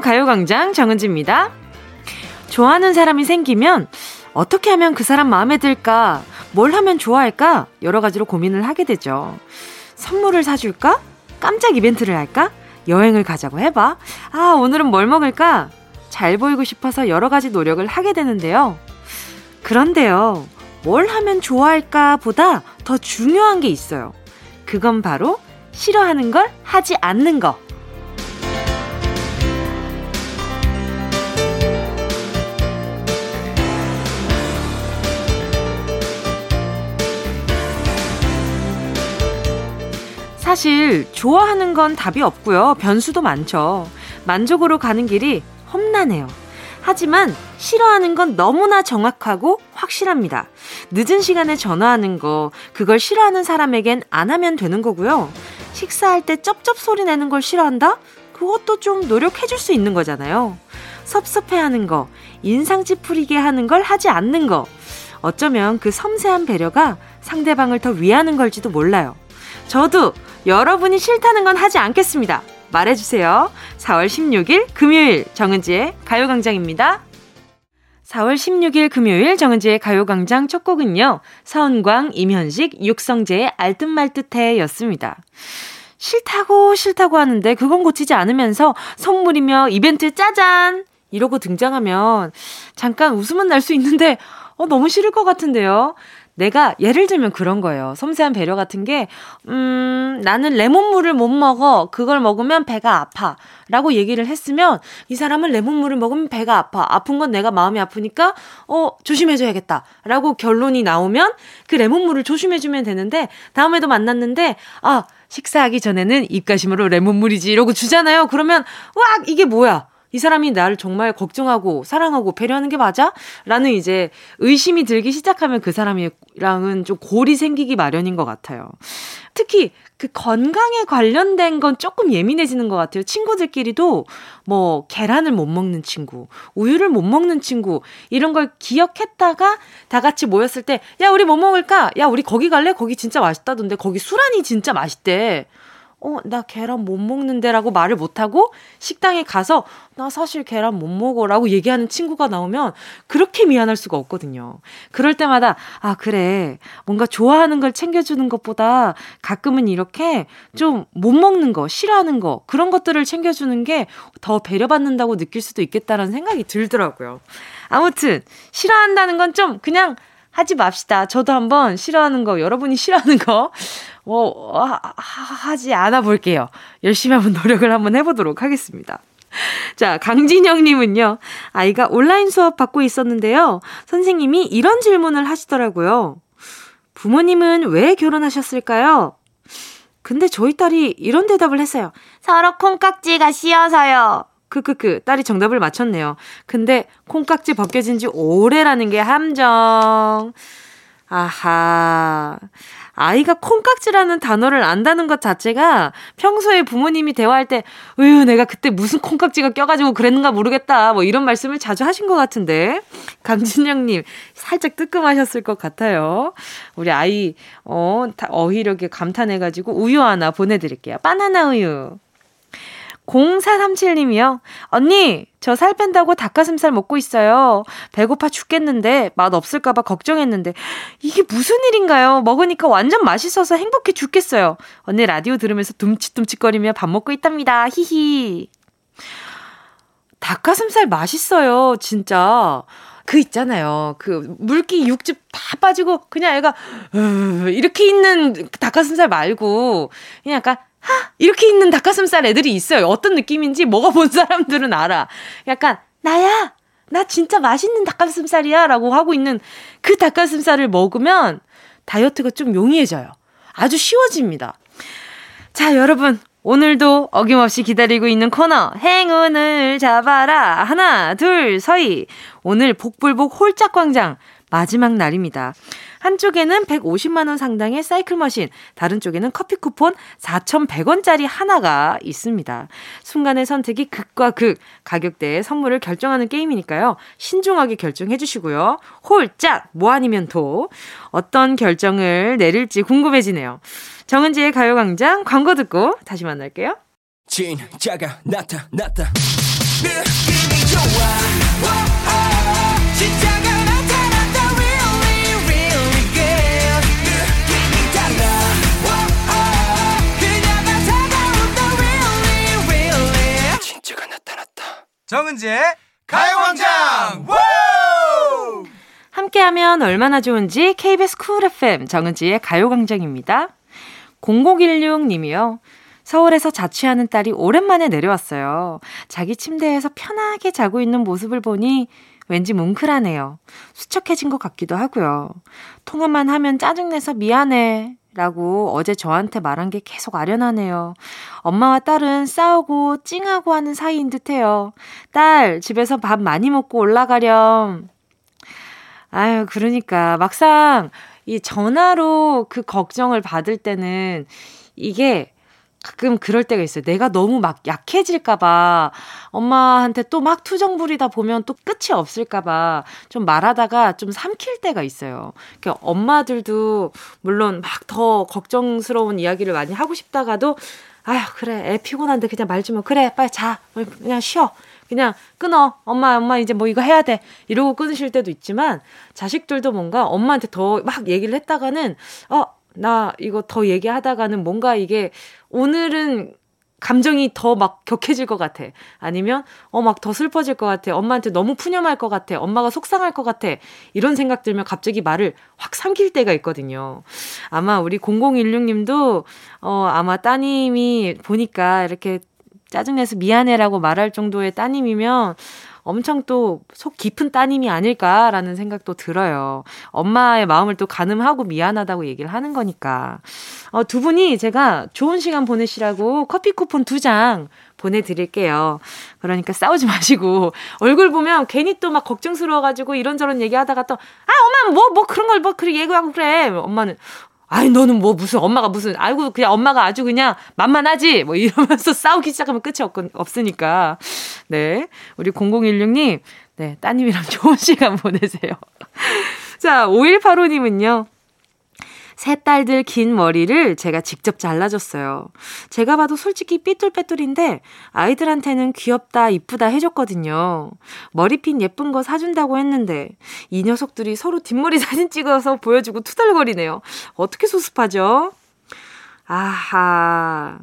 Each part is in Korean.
가요광장 정은지입니다. 좋아하는 사람이 생기면 어떻게 하면 그 사람 마음에 들까? 뭘 하면 좋아할까? 여러 가지로 고민을 하게 되죠. 선물을 사줄까? 깜짝 이벤트를 할까? 여행을 가자고 해봐. 아, 오늘은 뭘 먹을까? 잘 보이고 싶어서 여러 가지 노력을 하게 되는데요. 그런데요, 뭘 하면 좋아할까 보다 더 중요한 게 있어요. 그건 바로 싫어하는 걸 하지 않는 거. 사실 좋아하는 건 답이 없고요. 변수도 많죠. 만족으로 가는 길이 험난해요. 하지만 싫어하는 건 너무나 정확하고 확실합니다. 늦은 시간에 전화하는 거, 그걸 싫어하는 사람에겐 안 하면 되는 거고요. 식사할 때 쩝쩝 소리 내는 걸 싫어한다? 그것도 좀 노력해줄 수 있는 거잖아요. 섭섭해 하는 거, 인상 찌푸리게 하는 걸 하지 않는 거. 어쩌면 그 섬세한 배려가 상대방을 더 위하는 걸지도 몰라요. 저도 여러분이 싫다는 건 하지 않겠습니다. 말해주세요. 4월 16일 금요일 정은지의 가요광장입니다. 4월 16일 금요일 정은지의 가요광장 첫 곡은요. 서은광, 임현식, 육성재의 알듯말듯해 였습니다. 싫다고 싫다고 하는데 그건 고치지 않으면서 선물이며 이벤트 짜잔! 이러고 등장하면 잠깐 웃음은 날 수 있는데 어, 너무 싫을 것 같은데요. 내가 예를 들면 그런 거예요. 섬세한 배려 같은 게, 음, 나는 레몬물을 못 먹어. 그걸 먹으면 배가 아파. 라고 얘기를 했으면 이 사람은 레몬물을 먹으면 배가 아파. 아픈 건 내가 마음이 아프니까, 어, 조심해줘야겠다. 라고 결론이 나오면 그 레몬물을 조심해주면 되는데, 다음에도 만났는데, 아, 식사하기 전에는 입가심으로 레몬물이지. 이러고 주잖아요. 그러면, 와, 이게 뭐야? 이 사람이 나를 정말 걱정하고 사랑하고 배려하는 게 맞아? 라는 이제 의심이 들기 시작하면 그 사람이랑은 좀 골이 생기기 마련인 것 같아요. 특히 그 건강에 관련된 건 조금 예민해지는 것 같아요. 친구들끼리도 뭐 계란을 못 먹는 친구, 우유를 못 먹는 친구, 이런 걸 기억했다가 다 같이 모였을 때, 야, 우리 뭐 먹을까? 야, 우리 거기 갈래? 거기 진짜 맛있다던데. 거기 수란이 진짜 맛있대. 어, 나 계란 못 먹는데라고 말을 못하고 식당에 가서 나 사실 계란 못 먹어라고 얘기하는 친구가 나오면 그렇게 미안할 수가 없거든요. 그럴 때마다 아, 그래. 뭔가 좋아하는 걸 챙겨주는 것보다 가끔은 이렇게 좀 못 먹는 거, 싫어하는 거, 그런 것들을 챙겨주는 게 더 배려받는다고 느낄 수도 있겠다라는 생각이 들더라고요. 아무튼, 싫어한다는 건 좀 그냥 하지 맙시다. 저도 한번 싫어하는 거, 여러분이 싫어하는 거, 뭐, 하, 하지 않아 볼게요. 열심히 한번 노력을 한번 해보도록 하겠습니다. 자, 강진영님은요, 아이가 온라인 수업 받고 있었는데요. 선생님이 이런 질문을 하시더라고요. 부모님은 왜 결혼하셨을까요? 근데 저희 딸이 이런 대답을 했어요. 서로 콩깍지가 씌어서요. 크크크 딸이 정답을 맞췄네요. 근데 콩깍지 벗겨진 지 오래라는 게 함정. 아하. 아이가 콩깍지라는 단어를 안다는 것 자체가 평소에 부모님이 대화할 때, 으유, 내가 그때 무슨 콩깍지가 껴가지고 그랬는가 모르겠다. 뭐 이런 말씀을 자주 하신 것 같은데. 강진영님, 살짝 뜨끔하셨을 것 같아요. 우리 아이, 어, 어휘력에 감탄해가지고 우유 하나 보내드릴게요. 바나나 우유. 0437님이요. 언니, 저 살 뺀다고 닭가슴살 먹고 있어요. 배고파 죽겠는데 맛 없을까봐 걱정했는데 이게 무슨 일인가요? 먹으니까 완전 맛있어서 행복해 죽겠어요. 언니 라디오 들으면서 둠칫둠칫거리며 밥 먹고 있답니다. 히히. 닭가슴살 맛있어요, 진짜. 그 있잖아요. 그 물기 육즙 다 빠지고 그냥 애가 이렇게 있는 닭가슴살 말고 그냥 약간 하! 이렇게 있는 닭가슴살 애들이 있어요. 어떤 느낌인지 먹어본 사람들은 알아. 약간, 나야! 나 진짜 맛있는 닭가슴살이야! 라고 하고 있는 그 닭가슴살을 먹으면 다이어트가 좀 용이해져요. 아주 쉬워집니다. 자, 여러분. 오늘도 어김없이 기다리고 있는 코너, 행운을 잡아라. 하나, 둘, 서희. 오늘 복불복 홀짝 광장 마지막 날입니다. 한쪽에는 150만 원 상당의 사이클 머신, 다른 쪽에는 커피 쿠폰 4,100원짜리 하나가 있습니다. 순간의 선택이 극과 극, 가격대의 선물을 결정하는 게임이니까요. 신중하게 결정해 주시고요. 홀짝, 뭐 아니면 도. 어떤 결정을 내릴지 궁금해지네요. 정은지의 가요광장 광고 듣고 다시 만날게요. 진짜가 나타났다 느낌이 좋아 정은지의 가요광장 함께하면 얼마나 좋은지 KBS 쿨 FM 정은지의 가요광장입니다. 0016님이요. 서울에서 자취하는 딸이 오랜만에 내려왔어요. 자기 침대에서 편하게 자고 있는 모습을 보니 왠지 뭉클하네요. 수척해진 것 같기도 하고요. 통화만 하면 짜증내서 미안해. 라고 어제 저한테 말한 게 계속 아련하네요. 엄마와 딸은 싸우고 찡하고 하는 사이인 듯 해요. 딸, 집에서 밥 많이 먹고 올라가렴. 아유, 그러니까. 막상 이 전화로 그 걱정을 받을 때는 이게 가끔 그럴 때가 있어요. 내가 너무 막 약해질까봐 엄마한테 또 막 투정 부리다 보면 또 끝이 없을까봐 좀 말하다가 좀 삼킬 때가 있어요. 그러니까 엄마들도 물론 막 더 걱정스러운 이야기를 많이 하고 싶다가도 아휴, 그래. 애 피곤한데 그냥 말 좀, 그래. 빨리 자. 그냥 쉬어. 그냥 끊어. 엄마, 엄마 이제 뭐 이거 해야 돼. 이러고 끊으실 때도 있지만 자식들도 뭔가 엄마한테 더 막 얘기를 했다가는 어, 나 이거 더 얘기하다가는 뭔가 이게 오늘은 감정이 더 막 격해질 것 같아. 아니면, 어, 막 더 슬퍼질 것 같아. 엄마한테 너무 푸념할 것 같아. 엄마가 속상할 것 같아. 이런 생각 들면 갑자기 말을 확 삼킬 때가 있거든요. 아마 우리 0016님도, 어, 아마 따님이 보니까 이렇게 짜증내서 미안해라고 말할 정도의 따님이면, 엄청 또 속 깊은 따님이 아닐까라는 생각도 들어요. 엄마의 마음을 또 가늠하고 미안하다고 얘기를 하는 거니까. 어, 두 분이 제가 좋은 시간 보내시라고 커피 쿠폰 두 장 보내드릴게요. 그러니까 싸우지 마시고 얼굴 보면 괜히 또 막 걱정스러워가지고 이런저런 얘기하다가 또 아 엄마 뭐뭐 뭐 그런 걸 뭐 그렇게 얘기하고 그래 엄마는 아이 너는 뭐 무슨 엄마가 무슨 아이고 그냥 엄마가 아주 그냥 만만하지. 뭐 이러면서 싸우기 시작하면 끝이 없, 없으니까. 네. 우리 0016님 네 따님이랑 좋은 시간 보내세요. 자 5185님은요 새 딸들 긴 머리를 제가 직접 잘라줬어요. 제가 봐도 솔직히 삐뚤빼뚤인데 아이들한테는 귀엽다, 이쁘다 해줬거든요. 머리핀 예쁜 거 사준다고 했는데 이 녀석들이 서로 뒷머리 사진 찍어서 보여주고 투덜거리네요. 어떻게 수습하죠? 아하.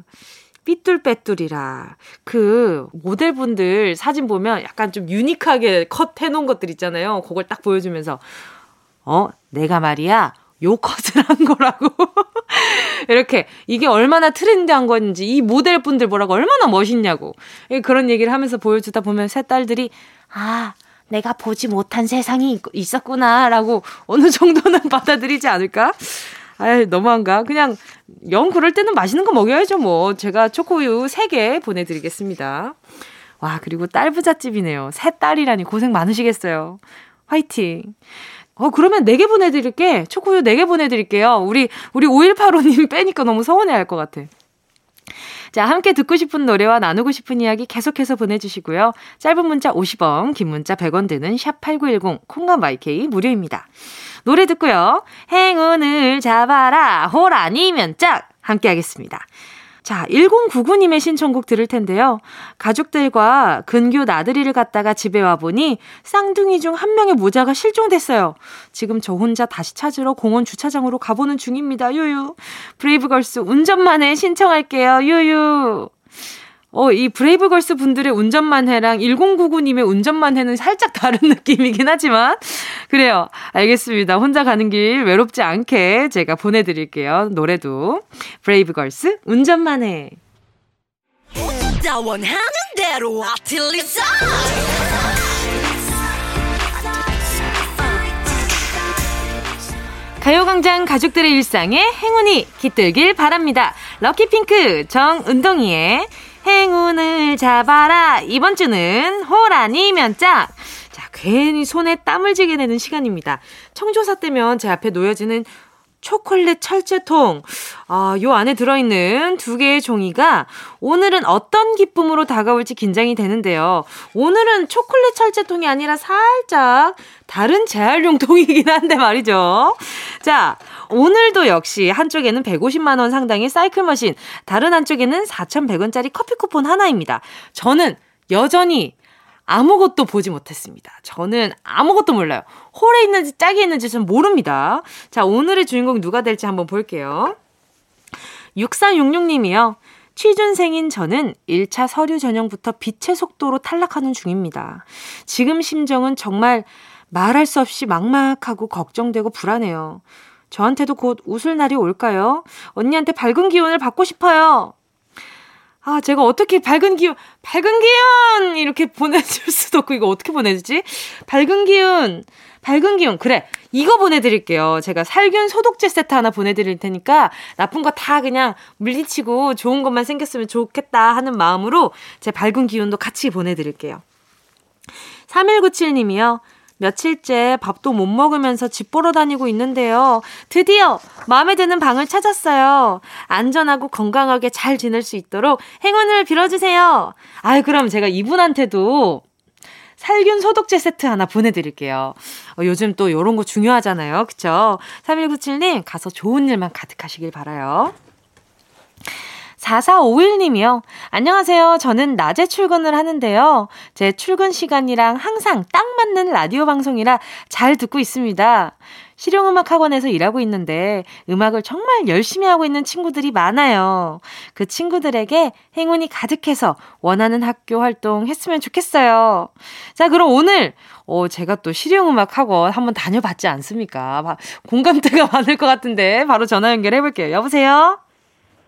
삐뚤빼뚤이라. 그 모델분들 사진 보면 약간 좀 유니크하게 컷 해놓은 것들 있잖아요. 그걸 딱 보여주면서 어, 내가 말이야. 요 컷을 한 거라고. 이렇게 이게 얼마나 트렌드한 건지 이 모델분들 뭐라고 얼마나 멋있냐고 그런 얘기를 하면서 보여주다 보면 새 딸들이 아 내가 보지 못한 세상이 있었구나라고 어느 정도는 받아들이지 않을까? 아유 너무한가? 그냥 영 그럴 때는 맛있는 거 먹여야죠 뭐. 제가 초코우유 3개 보내드리겠습니다. 와 그리고 딸 부잣집이네요. 새 딸이라니 고생 많으시겠어요. 화이팅. 어, 그러면 4개 보내드릴게. 초코우유 4개 보내드릴게요. 우리, 우리 5185님 빼니까 너무 서운해 할 것 같아. 자, 함께 듣고 싶은 노래와 나누고 싶은 이야기 계속해서 보내주시고요. 짧은 문자 50원, 긴 문자 100원 드는 샵8910, 콩과 마이케이 무료입니다. 노래 듣고요. 행운을 잡아라, 홀 아니면 짝! 함께 하겠습니다. 자, 1099님의 신청곡 들을 텐데요. 가족들과 근교 나들이를 갔다가 집에 와보니 쌍둥이 중 한 명의 모자가 실종됐어요. 지금 저 혼자 다시 찾으러 공원 주차장으로 가보는 중입니다. 유유. 브레이브걸스 운전만해 신청할게요. 유유. 어, 이 브레이브걸스 분들의 운전만 해랑 1099님의 운전만 해는 살짝 다른 느낌이긴 하지만, 그래요. 알겠습니다. 혼자 가는 길 외롭지 않게 제가 보내드릴게요. 노래도. 브레이브걸스 운전만 해. 가요광장 가족들의 일상에 행운이 깃들길 바랍니다. Lucky Pink 정은동이의 행운을 잡아라. 이번 주는 홀 아니면 짝. 자, 괜히 손에 땀을 쥐게 되는 시간입니다. 청조사 때면 제 앞에 놓여지는 초콜릿 철제통. 아, 요 안에 들어있는 두 개의 종이가 오늘은 어떤 기쁨으로 다가올지 긴장이 되는데요. 오늘은 초콜릿 철제통이 아니라 살짝 다른 재활용통이긴 한데 말이죠. 자, 오늘도 역시 한쪽에는 150만원 상당의 사이클 머신, 다른 한쪽에는 4,100원짜리 커피 쿠폰 하나입니다. 저는 여전히 아무것도 보지 못했습니다. 저는 아무것도 몰라요. 홀에 있는지 짝이 있는지 전 모릅니다. 자, 오늘의 주인공 누가 될지 한번 볼게요. 6466님이요. 취준생인 저는 1차 서류 전형부터 빛의 속도로 탈락하는 중입니다. 지금 심정은 정말 말할 수 없이 막막하고 걱정되고 불안해요. 저한테도 곧 웃을 날이 올까요? 언니한테 밝은 기운을 받고 싶어요. 아, 제가 어떻게 밝은 기운, 밝은 기운! 이렇게 보내줄 수도 없고, 이거 어떻게 보내주지? 밝은 기운, 밝은 기운. 그래, 이거 보내드릴게요. 제가 살균 소독제 세트 하나 보내드릴 테니까, 나쁜 거 다 그냥 물리치고 좋은 것만 생겼으면 좋겠다 하는 마음으로 제 밝은 기운도 같이 보내드릴게요. 3197님이요. 며칠째 밥도 못 먹으면서 집 보러 다니고 있는데요. 드디어 마음에 드는 방을 찾았어요. 안전하고 건강하게 잘 지낼 수 있도록 행운을 빌어주세요. 아유, 그럼 제가 이분한테도 살균 소독제 세트 하나 보내드릴게요. 어, 요즘 또 요런 거 중요하잖아요. 그쵸? 3197님, 가서 좋은 일만 가득하시길 바라요. 4451님이요. 안녕하세요. 저는 낮에 출근을 하는데요. 제 출근 시간이랑 항상 딱 맞는 라디오 방송이라 잘 듣고 있습니다. 실용음악 학원에서 일하고 있는데 음악을 정말 열심히 하고 있는 친구들이 많아요. 그 친구들에게 행운이 가득해서 원하는 학교 활동 했으면 좋겠어요. 자, 그럼 오늘 어, 제가 또 실용음악 학원 한번 다녀봤지 않습니까? 공감대가 많을 것 같은데 바로 전화 연결해 볼게요. 여보세요?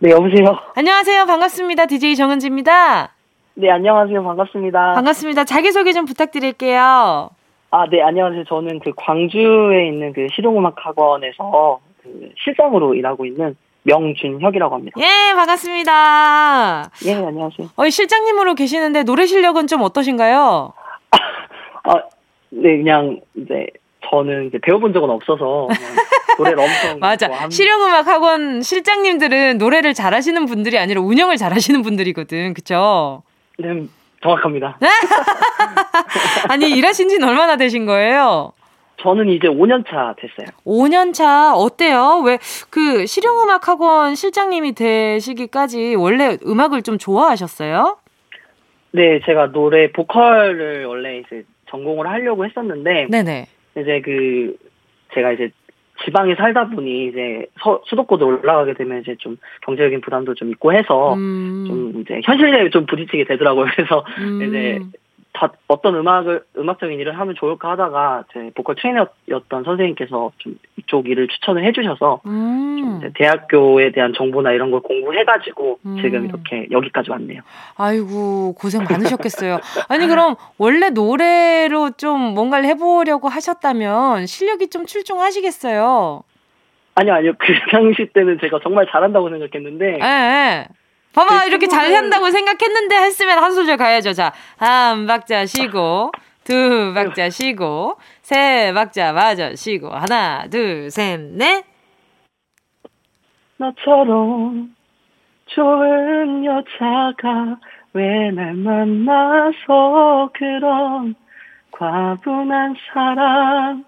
네, 여보세요. 안녕하세요. 반갑습니다. DJ 정은지입니다. 네, 안녕하세요. 반갑습니다. 반갑습니다. 자기소개 좀 부탁드릴게요. 아, 네, 안녕하세요. 저는 그 광주에 있는 그 실용음악 학원에서 그 실장으로 일하고 있는 명준혁이라고 합니다. 예, 반갑습니다. 예, 안녕하세요. 어, 실장님으로 계시는데 노래 실력은 좀 어떠신가요? 아, 네, 그냥 이제 저는 이제 배워본 적은 없어서 노래를 엄청 맞아. 좋아합니다. 실용음악 학원 실장님들은 노래를 잘하시는 분들이 아니라 운영을 잘하시는 분들이거든. 그쵸? 네, 정확합니다. 아니, 일하신 지는 얼마나 되신 거예요? 저는 이제 5년 차 됐어요. 5년 차 어때요? 왜 그 실용음악 학원 실장님이 되시기까지 원래 음악을 좀 좋아하셨어요? 네, 제가 노래 보컬을 원래 이제 전공을 하려고 했었는데 네네. 이제 그 제가 이제 지방에 살다 보니 이제 서, 수도권도 올라가게 되면 이제 좀 경제적인 부담도 좀 있고 해서 음, 좀 이제 현실에 좀 부딪히게 되더라고요. 그래서 음. 이제 다 어떤 음악을 음악적인 일을 하면 좋을까 하다가 제 보컬 트레이너였던 선생님께서 좀 이쪽 일을 추천을 해주셔서 좀 음. 이제 대학교에 대한 정보나 이런 걸 공부해가지고 음. 지금 이렇게 여기까지 왔네요. 아이고 고생 많으셨겠어요. 아니 그럼 원래 노래로 좀 뭔가를 해보려고 하셨다면 실력이 좀 출중하시겠어요. 아니요, 아니요. 그 당시 때는 제가 정말 잘한다고 생각했는데 예. 예. 봐봐 그 이렇게 잘한다고 생각했는데 했으면 한 소절 가야죠. 자, 한 박자 쉬고 두 박자 쉬고 세 박자 마저 쉬고 하나 둘 셋 넷. 너처럼 좋은 여자가 왜 날 만나서 그런 과분한 사랑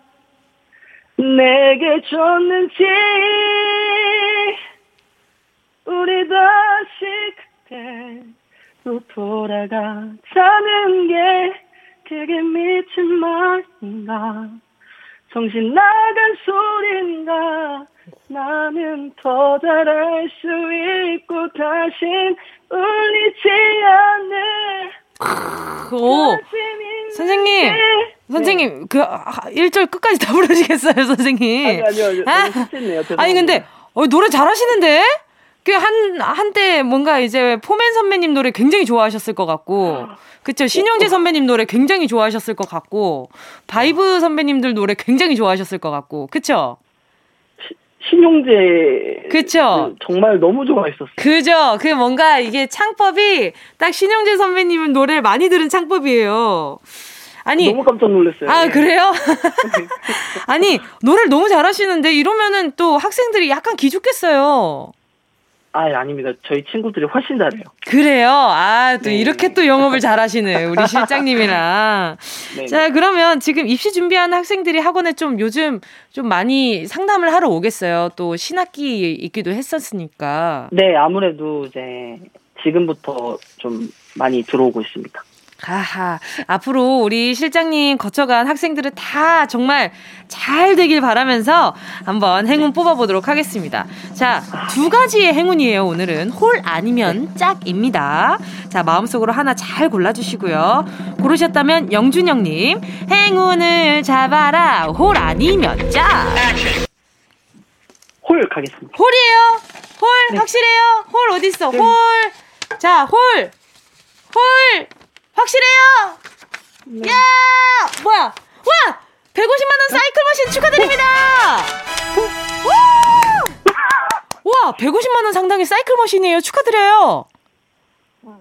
내게 줬는지 우리 다시 그때로 돌아가자는 게 그게 미친 말인가 정신 나간 소린가 나는 더 잘할 수 있고 다신 울리지 않을 오 선생님. 선생님 그 1절 끝까지 다 부르시겠어요 선생님? 아니 아니요 아, 너무 실수했네요 죄송합니다. 아니 근데 어, 노래 잘하시는데? 그 한 한때 뭔가 이제 포맨 선배님 노래 굉장히 좋아하셨을 것 같고 그쵸 신용재 선배님 노래 굉장히 좋아하셨을 것 같고 바이브 선배님들 노래 굉장히 좋아하셨을 것 같고 그쵸? 신용재 그쵸? 정말 너무 좋아했었어요 그죠? 그 뭔가 이게 창법이 딱 신영재 선배님 노래를 많이 들은 창법이에요. 아니 너무 깜짝 놀랐어요. 아 네. 그래요? 아니 노래를 너무 잘하시는데 이러면은 또 학생들이 약간 기죽겠어요. 아, 아닙니다. 저희 친구들이 훨씬 잘해요. 그래요? 아, 또 네. 이렇게 또 영업을 잘하시는 우리 실장님이랑. 네. 자, 그러면 지금 입시 준비하는 학생들이 학원에 좀 요즘 좀 많이 상담을 하러 오겠어요. 또 신학기 있기도 했었으니까. 네, 아무래도 이제 지금부터 좀 많이 들어오고 있습니다. 하하. 앞으로 우리 실장님 거쳐간 학생들은 다 정말 잘 되길 바라면서 한번 행운 뽑아보도록 하겠습니다. 자, 두 가지의 행운이에요, 오늘은. 홀 아니면 짝입니다. 자, 마음속으로 하나 잘 골라주시고요. 고르셨다면 영준영님, 행운을 잡아라. 홀 아니면 짝. 홀 가겠습니다. 홀이에요? 홀? 확실해요? 홀 어딨어? 네. 홀. 자, 홀. 홀. 확실해요? 야! 뭐야? 와! 150만원 사이클 머신 축하드립니다! 와! 와, 150만원 상당의 사이클 머신이에요. 축하드려요.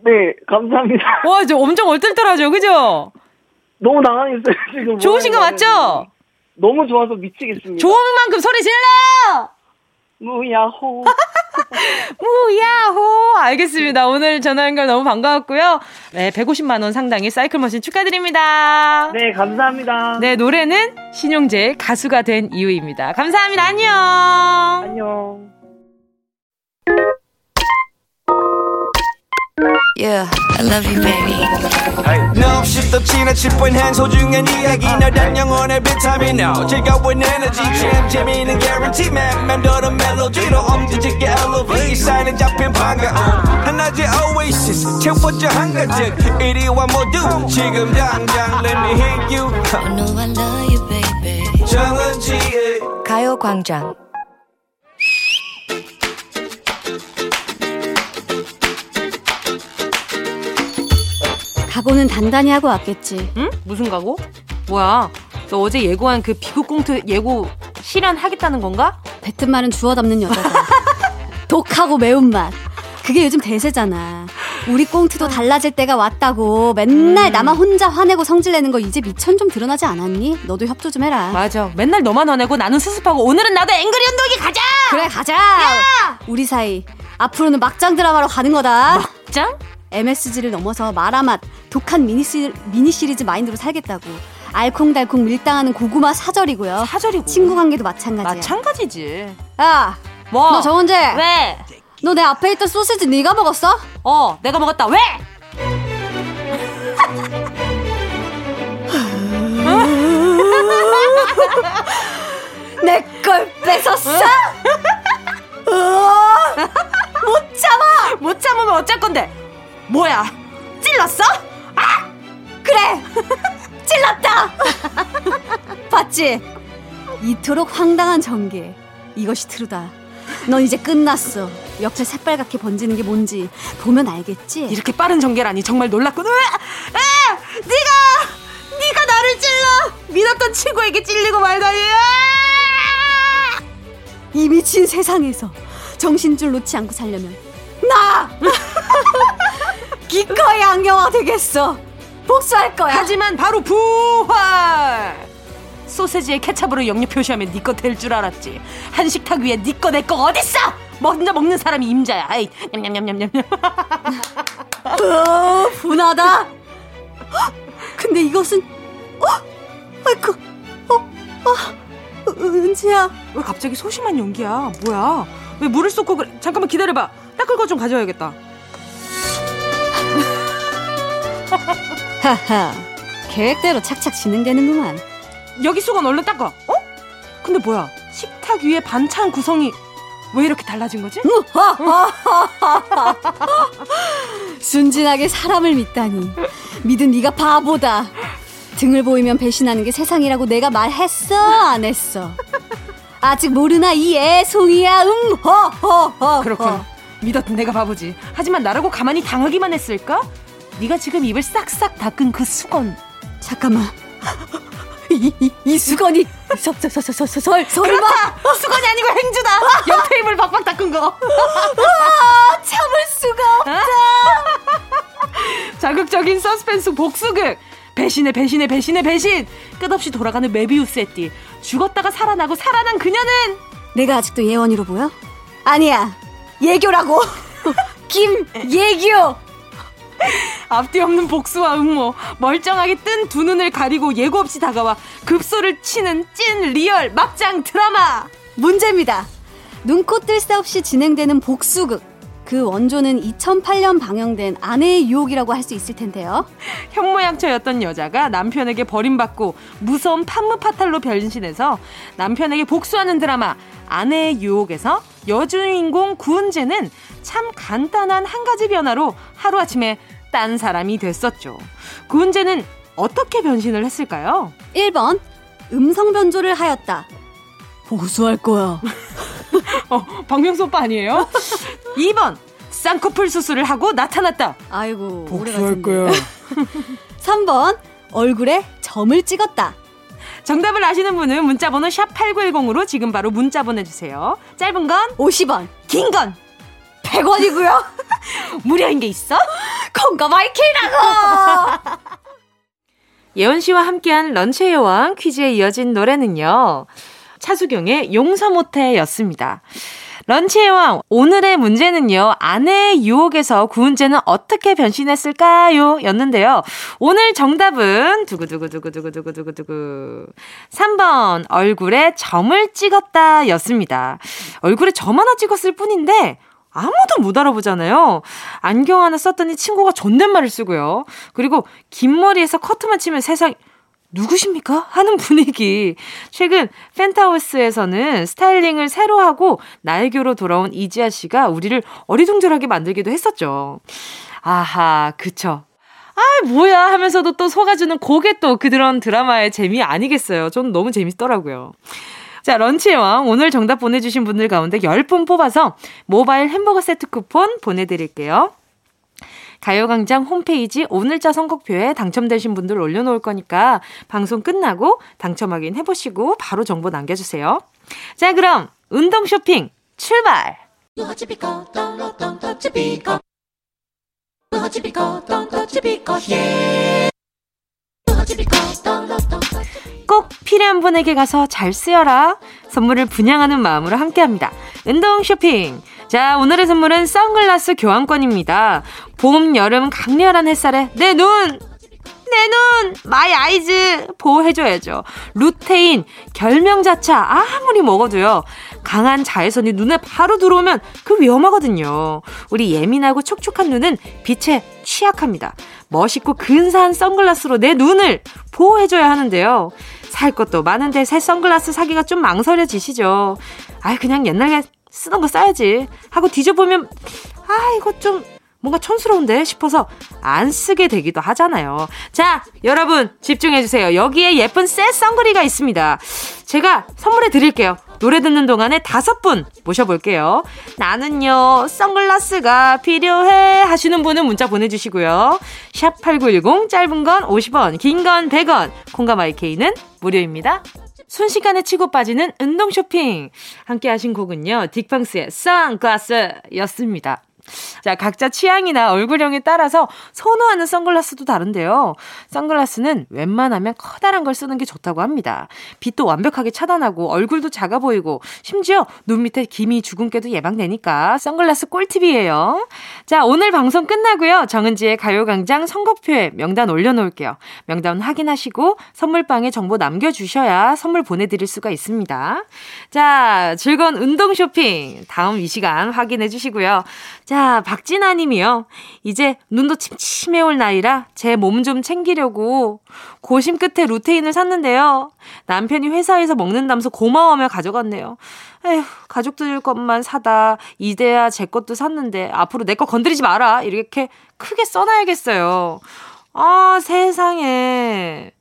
네, 감사합니다. 와, 이제 엄청 얼떨떨하죠, 그죠? 너무 당황했어요, 지금. 좋으신 거 맞죠? 너무 좋아서 미치겠습니다. 좋은 만큼 소리 질러! 무야호. 우야호! 알겠습니다. 오늘 전화 연결 너무 반가웠고요. 네, 150만 원 상당의 사이클 머신 축하드립니다. 네, 감사합니다. 네, 노래는 신용재 가수가 된 이유입니다. 감사합니다. 안녕! 안녕. Yeah, I love you, baby. 너 없이 또 지나칠 뻔한 소중한 이야기. 너란 영혼의 비타민 No 즐거운 에너지. 참 재미있는 guarantee. man 맘대로 멜로디로 엄지짓게 elevate. 사인은 잡힌 반가움 하나의 oasis 채워져 한가득 이리와 모두 지금 당장 let me hit you. You know I love you, baby. 정은지의 가요광장. 각오는 단단히 하고 왔겠지. 응? 무슨 가고? 뭐야? 너 어제 예고한 그 비극 꽁트 예고 실현하겠다는 건가? 뱉은 말은 주워 담는 여자다. 독하고 매운맛. 그게 요즘 대세잖아. 우리 꽁트도 달라질 때가 왔다고. 맨날 나만 혼자 화내고 성질내는 거 이제 미천 좀 드러나지 않았니? 너도 협조 좀 해라. 맞아. 맨날 너만 화내고 나는 수습하고 오늘은 나도 앵그리 운동기 가자! 그래 가자. 우리 사이 앞으로는 막장 드라마로 가는 거다. 짱? MSG를 넘어서 마라맛 독한 미니, 시, 미니 시리즈 마인드로 살겠다고. 알콩달콩 밀당하는 고구마 사절이고요. 사절이고. 친구 관계도 마찬가지야. 마찬가지지. 야, 뭐? 너 정은재. 왜? 너 내 앞에 있던 소시지 네가 먹었어? 어, 내가 먹었다. 왜? 내걸 뺏었어? 으아, 못 참아! 못 참으면 어쩔 건데? 뭐야? 찔렀어? 그래! 찔렀다! 봤지? 이토록 황당한 전개. 이것이 트루다. 넌 이제 끝났어. 옆에 새빨갛게 번지는 게 뭔지 보면 알겠지? 이렇게 빠른 전개라니 정말 놀랐군. 으아! 아! 네가 네가 나를 찔러 믿었던 친구에게 찔리고 말다니. 아! 이 미친 세상에서 정신줄 놓지 않고 살려면 나! 기꺼이 안경화 되겠어. 복수할 거야. 하지만 바로 부활. 소세지에 케찹으로 영유 표시하면 네 거 될 줄 알았지. 한식탁 위에 네 거 내 거 어딨어? 먼저 먹는 사람이 임자야. 아이, 냠냠냠냠냠. 어, 분하다. 헉, 근데 이것은 어? 아이고, 어, 어, 은지야. 왜 갑자기 소심한 연기야? 뭐야? 왜 물을 쏟고 그래? 잠깐만 기다려 봐. 닦을 거 좀 가져와야겠다. 하하, 계획대로 착착 진행되는구만. 여기 수건 얼른 닦아. 어? 근데 뭐야? 식탁 위에 반찬 구성이 왜 이렇게 달라진 거지? 순진하게 사람을 믿다니. 믿은 네가 바보다. 등을 보이면 배신하는 게 세상이라고 내가 말했어, 안 했어. 아직 모르나 이 애송이야, 음, 허허허. 그렇군. 믿었던 내가 바보지. 하지만 나라고 가만히 당하기만 했을까? 네가 지금 입을 싹싹 닦은 그 수건. 잠깐만. 이, 이, 이 수건이 서, 서, 서, 서, 서, 서, 설, 설마 그렇다! 수건이 아니고 행주다! 옆에 입을 박박 닦은 거. 아, 참을 수가 없다. 자극적인 서스펜스 복수극. 배신해 배신해 배신해 배신 끝없이 돌아가는 메비우스의 띠 죽었다가 살아나고 살아난 그녀는 내가 아직도 예원이로 보여? 아니야. 예교라고. 김예교. 앞뒤 없는 복수와 음모 멀쩡하게 뜬 두 눈을 가리고 예고 없이 다가와 급소를 치는 찐 리얼 막장 드라마 문제입니다. 눈코 뜰 새 없이 진행되는 복수극. 그 원조는 2008년 방영된 아내의 유혹이라고 할 수 있을 텐데요. 현모양처였던 여자가 남편에게 버림받고 무서운 팜므파탈로 변신해서 남편에게 복수하는 드라마 아내의 유혹에서 여주인공 구은재는 참 간단한 한 가지 변화로 하루아침에 딴 사람이 됐었죠. 구은재는 어떻게 변신을 했을까요? 1번 음성 변조를 하였다. 보수할 거야. 어, 박명수 오빠 아니에요? 2번 쌍꺼풀 수술을 하고 나타났다. 아이고 복수할. 거야. 3번 얼굴에 점을 찍었다. 정답을 아시는 분은 문자번호 샵 8910으로 지금 바로 문자 보내주세요. 짧은 건, 50원. 긴 건, 100원이고요. 무료인 게 있어? 콩가 마이케이라고. 예원 씨와 함께한 런치의 여왕 퀴즈에 이어진 노래는요. 차수경의 용서 못해였습니다. 런치의 왕 오늘의 문제는요. 아내의 유혹에서 구은재는 어떻게 변신했을까요? 였는데요. 오늘 정답은 두구두구두구두구두구두구두구 3번 얼굴에 점을 찍었다 였습니다. 얼굴에 점 하나 찍었을 뿐인데 아무도 못 알아보잖아요. 안경 하나 썼더니 친구가 존댓말을 쓰고요. 그리고 긴 머리에서 커트만 치면 세상 누구십니까? 하는 분위기. 최근 펜타우스에서는 스타일링을 새로 하고 나이교로 돌아온 이지아 씨가 우리를 어리둥절하게 만들기도 했었죠. 아하, 그쵸. 아, 뭐야 하면서도 또 속아주는 그게 또 그런 드라마의 재미 아니겠어요. 전 너무 재밌더라고요. 자, 런치의 왕. 오늘 정답 보내주신 분들 가운데 10분 뽑아서 모바일 햄버거 세트 쿠폰 보내드릴게요. 가요광장 홈페이지 오늘자 선곡표에 당첨되신 분들 올려놓을 거니까 방송 끝나고 당첨 확인 해보시고 바로 정보 남겨주세요. 자, 그럼 운동 쇼핑 출발! 꼭 필요한 분에게 가서 잘 쓰여라. 선물을 분양하는 마음으로 함께 합니다. 운동 쇼핑. 자, 오늘의 선물은 선글라스 교환권입니다. 봄, 여름 강렬한 햇살에 내 눈! 내 눈! my eyes! 보호해줘야죠. 루테인, 결명자차, 아무리 먹어도요. 강한 자외선이 눈에 바로 들어오면 그 위험하거든요. 우리 예민하고 촉촉한 눈은 빛에 취약합니다. 멋있고 근사한 선글라스로 내 눈을 보호해줘야 하는데요. 살 것도 많은데 새 선글라스 사기가 좀 망설여지시죠. 아, 그냥 옛날에 쓰던 거 써야지 하고 뒤져보면 아 이거 좀 뭔가 촌스러운데 싶어서 안 쓰게 되기도 하잖아요. 자, 여러분 집중해주세요. 여기에 예쁜 새 선글이가 있습니다. 제가 선물해 드릴게요. 노래 듣는 동안에 다섯 분 모셔볼게요. 나는요, 선글라스가 필요해 하시는 분은 문자 보내주시고요. 샵 8910, 짧은 건 50원, 긴 건 100원, 콩감 IK는 무료입니다. 순식간에 치고 빠지는 운동 쇼핑. 함께 하신 곡은요, 딕펑스의 선글라스였습니다. 자, 각자 취향이나 얼굴형에 따라서 선호하는 선글라스도 다른데요. 선글라스는 웬만하면 커다란 걸 쓰는 게 좋다고 합니다. 빛도 완벽하게 차단하고 얼굴도 작아 보이고 심지어 눈 밑에 기미 주근깨도 예방되니까 선글라스 꿀팁이에요. 자, 오늘 방송 끝나고요. 정은지의 가요광장 선곡표에 명단 올려놓을게요. 명단 확인하시고 선물방에 정보 남겨주셔야 선물 보내드릴 수가 있습니다. 자, 즐거운 운동 쇼핑 다음 이 시간 확인해 주시고요. 자, 박진아 님이요. 이제 눈도 침침해 올 나이라 제 몸 좀 챙기려고 고심 끝에 루테인을 샀는데요. 남편이 회사에서 먹는다면서 고마워하며 가져갔네요. 에휴, 가족들 것만 사다 이제야 제 것도 샀는데 앞으로 내 거 건드리지 마라. 이렇게 크게 써놔야겠어요. 아, 세상에.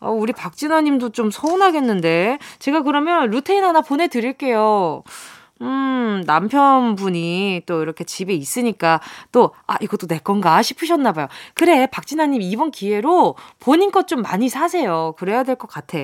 어, 우리 박진아 님도 좀 서운하겠는데. 제가 그러면 루테인 하나 보내드릴게요. 음, 남편분이 또 이렇게 집에 있으니까 또, 아, 이것도 내 건가 싶으셨나봐요. 그래, 박진아님 이번 기회로 본인 것 좀 많이 사세요. 그래야 될 것 같아.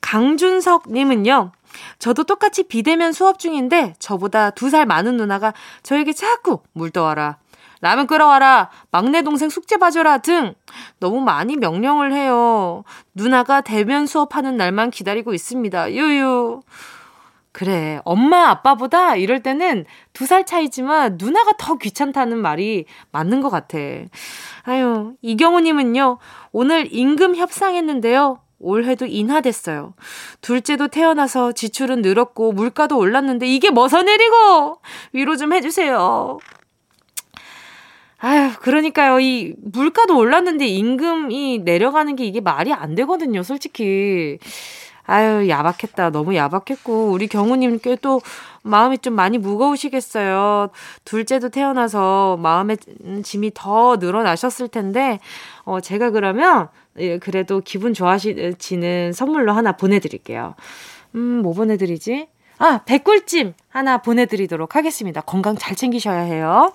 강준석님은요, 저도 똑같이 비대면 수업 중인데 저보다 두 살 많은 누나가 저에게 자꾸 물 떠와라. 라면 끓여와라, 막내 동생 숙제 봐줘라 등 너무 많이 명령을 해요. 누나가 대면 수업하는 날만 기다리고 있습니다. 유유. 그래. 엄마, 아빠보다 이럴 때는 두 살 차이지만 누나가 더 귀찮다는 말이 맞는 것 같아. 아유, 이경우님은요, 오늘 임금 협상했는데요. 올해도 인하됐어요. 둘째도 태어나서 지출은 늘었고 물가도 올랐는데 이게 뭐서 내리고 위로 좀 해주세요. 아유, 그러니까요. 이 물가도 올랐는데 임금이 내려가는 게 이게 말이 안 되거든요, 솔직히. 아유, 야박했다. 너무 야박했고, 우리 경우님께 또 마음이 좀 많이 무거우시겠어요. 둘째도 태어나서 마음의 짐이 더 늘어나셨을 텐데, 어, 제가 그러면, 예, 그래도 기분 좋아지는 선물로 하나 보내드릴게요. 음, 뭐 보내드리지? 아, 백꿀찜 하나 보내드리도록 하겠습니다. 건강 잘 챙기셔야 해요.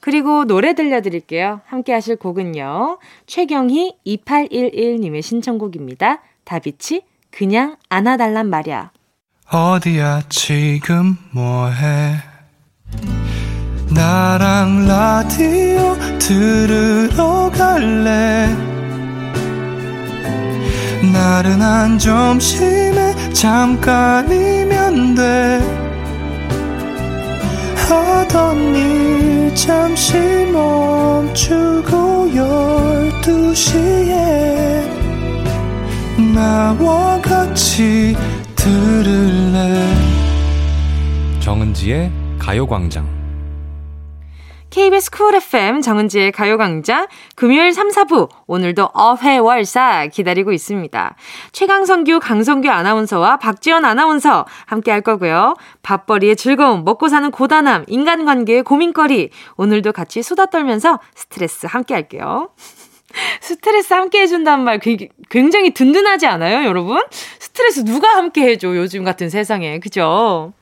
그리고 노래 들려드릴게요. 함께 하실 곡은요. 최경희 2811님의 신청곡입니다. 다비치 그냥 안아달란 말이야. 어디야 지금 뭐해? 나랑 라디오 들으러 갈래? 나른한 점심에 잠깐이면 돼. 하던 일 잠시 멈추고 열두 시에 나와 같이 들을래 정은지의 가요광장 KBS 쿨 FM 정은지의 가요광장 금요일 3, 4부 오늘도 어회월사 기다리고 있습니다. 최강성규, 강성규 아나운서와 박지원 아나운서 함께 할 거고요. 밥벌이의 즐거움, 먹고 사는 고단함, 인간관계의 고민거리 오늘도 같이 수다 떨면서 스트레스 함께 할게요. 스트레스 함께 해준다는 말 굉장히 든든하지 않아요, 여러분? 스트레스 누가 함께 해줘, 요즘 같은 세상에. 그죠?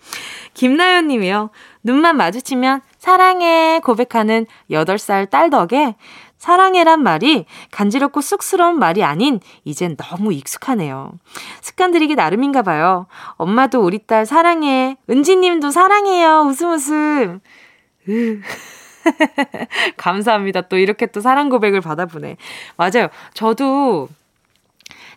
김나연 님이요. 눈만 마주치면 사랑해 고백하는 8살 딸 덕에 사랑해란 말이 간지럽고 쑥스러운 말이 아닌 이젠 너무 익숙하네요. 습관 들이기 나름인가 봐요. 엄마도 우리 딸 사랑해. 은지 님도 사랑해요. 웃음 웃음. 으. 감사합니다. 또 이렇게 또 사랑 고백을 받아보네. 맞아요. 저도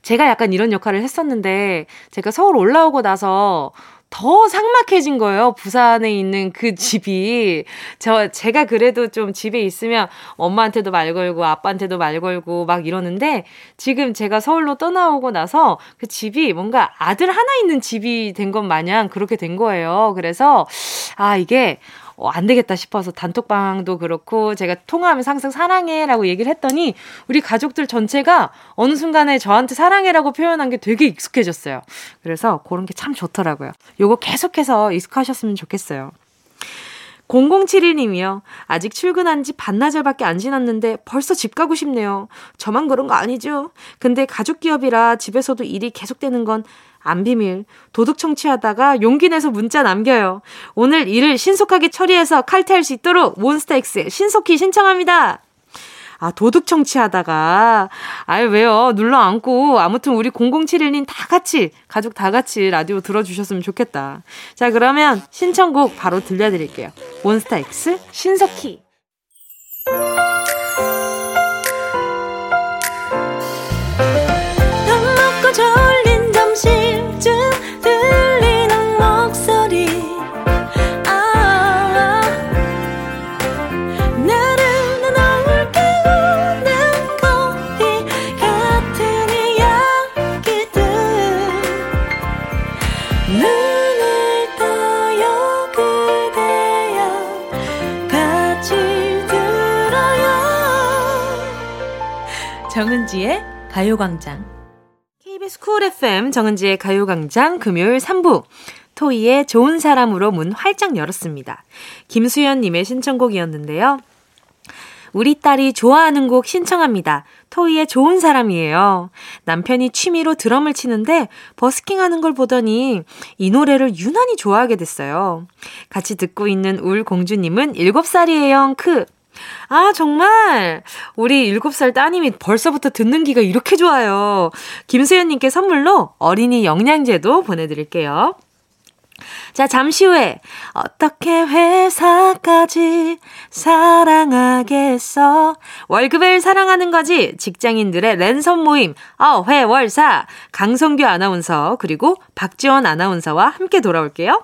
제가 약간 이런 역할을 했었는데 제가 서울 올라오고 나서 더 삭막해진 거예요. 부산에 있는 그 집이. 저, 제가 그래도 좀 집에 있으면 엄마한테도 말 걸고 아빠한테도 말 걸고 막 이러는데 지금 제가 서울로 떠나오고 나서 그 집이 뭔가 아들 하나 있는 집이 된 것 마냥 그렇게 된 거예요. 그래서 아, 이게 어, 안 되겠다 싶어서 단톡방도 그렇고 제가 통화하면서 항상 사랑해라고 얘기를 했더니 우리 가족들 전체가 어느 순간에 저한테 사랑해라고 표현한 게 되게 익숙해졌어요. 그래서 그런 게 참 좋더라고요. 요거 계속해서 익숙하셨으면 좋겠어요. 0071님이요. 아직 출근한 지 반나절밖에 안 지났는데 벌써 집 가고 싶네요. 저만 그런 거 아니죠? 근데 가족 기업이라 집에서도 일이 계속되는 건 안 비밀. 도둑 청취하다가 용기 내서 문자 남겨요. 오늘 일을 신속하게 처리해서 칼퇴할 수 있도록 몬스타엑스 신속히 신청합니다. 아, 도둑 청취하다가. 아유, 왜요? 눌러 앉고. 아무튼 우리 0071님 다 같이, 가족 다 같이 라디오 들어주셨으면 좋겠다. 자, 그러면 신청곡 바로 들려드릴게요. 몬스타엑스 신속히. 정은지의 가요광장. KBS 쿨 FM 정은지의 가요광장 금요일 3부. 토이의 좋은 사람으로 문 활짝 열었습니다. 김수연님의 신청곡이었는데요. 우리 딸이 좋아하는 곡 신청합니다. 토이의 좋은 사람이에요. 남편이 취미로 드럼을 치는데 버스킹 하는 걸 보더니 이 노래를 유난히 좋아하게 됐어요. 같이 듣고 있는 울 공주님은 7살이에요. 크. 아, 정말! 우리 7살 따님이 벌써부터 듣는 기가 이렇게 좋아요. 김수현님께 선물로 어린이 영양제도 보내드릴게요. 자, 잠시 후에 어떻게 회사까지 사랑하겠어? 월급을 사랑하는 거지. 직장인들의 랜선 모임 어 회 월 사 강성규 아나운서 그리고 박지원 아나운서와 함께 돌아올게요.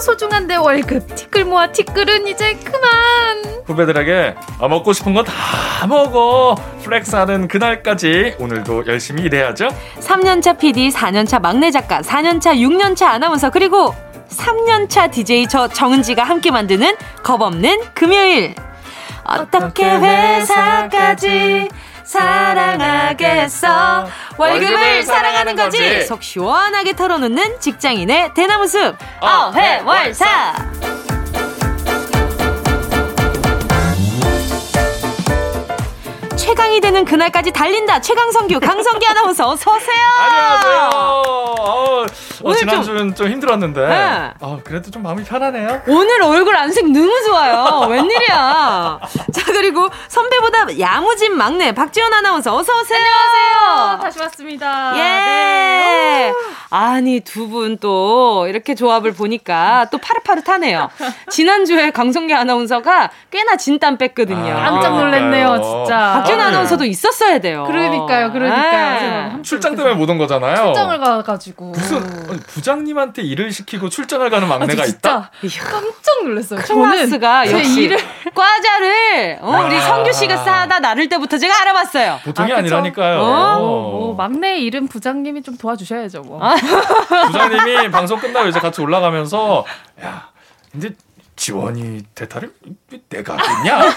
소중한 내 월급 티끌 모아 티끌은 이제 그만. 후배들에게 아, 먹고 싶은 거 다 먹어. flex하는 그날까지 오늘도 열심히 일해야죠. 3년차 PD, 4년차 막내 작가, 4년차, 6년차 아나운서, 그리고 3년차 DJ 저 정은지가 함께 만드는 겁없는 금요일. 어떻게 회사까지 사랑하겠어? 월급을 사랑하는 거지. 속 시원하게 털어놓는 직장인의 대나무 숲. 어회월사. 최강이 되는 그날까지 달린다. 최강성규, 강성기 아나운서 어서 오세요. 안녕하세요 어, 오늘 지난주는 좀, 힘들었는데 네. 어, 그래도 좀 마음이 편하네요 오늘 얼굴 안색 너무 좋아요. 웬일이야. 자, 그리고 선배보다 야무진 막내 박지원 아나운서 어서 오세요. 안녕하세요 다시 왔습니다 예. 네. 아니, 두 분 또 이렇게 조합을 보니까 또 파릇파릇하네요. 지난주에 강성기 아나운서가 꽤나 진땀 뺐거든요. 아, 깜짝 놀랐네요. 진짜 박지원 아, 네. 아나운서도 있었어야 돼요. 그러니까요 그러니까요. 함께 출장 때문에 못 온 거잖아요 출장을 가가지고 무슨 아니, 부장님한테 일을 시키고 출장을 가는 막내가 있다? 진짜 깜짝 놀랐어요 제 역시 일을 과자를 어, 우리 와. 성규 씨가 싸다 나를 때부터 제가 알아봤어요. 보통이 아, 아? 니라니까요 어? 뭐 막내 일은 부장님이 좀 도와주셔야죠 뭐 부장님이 방송 끝나고 이제 같이 올라가면서 야 근데 지원이 대타를 내가 하겠냐?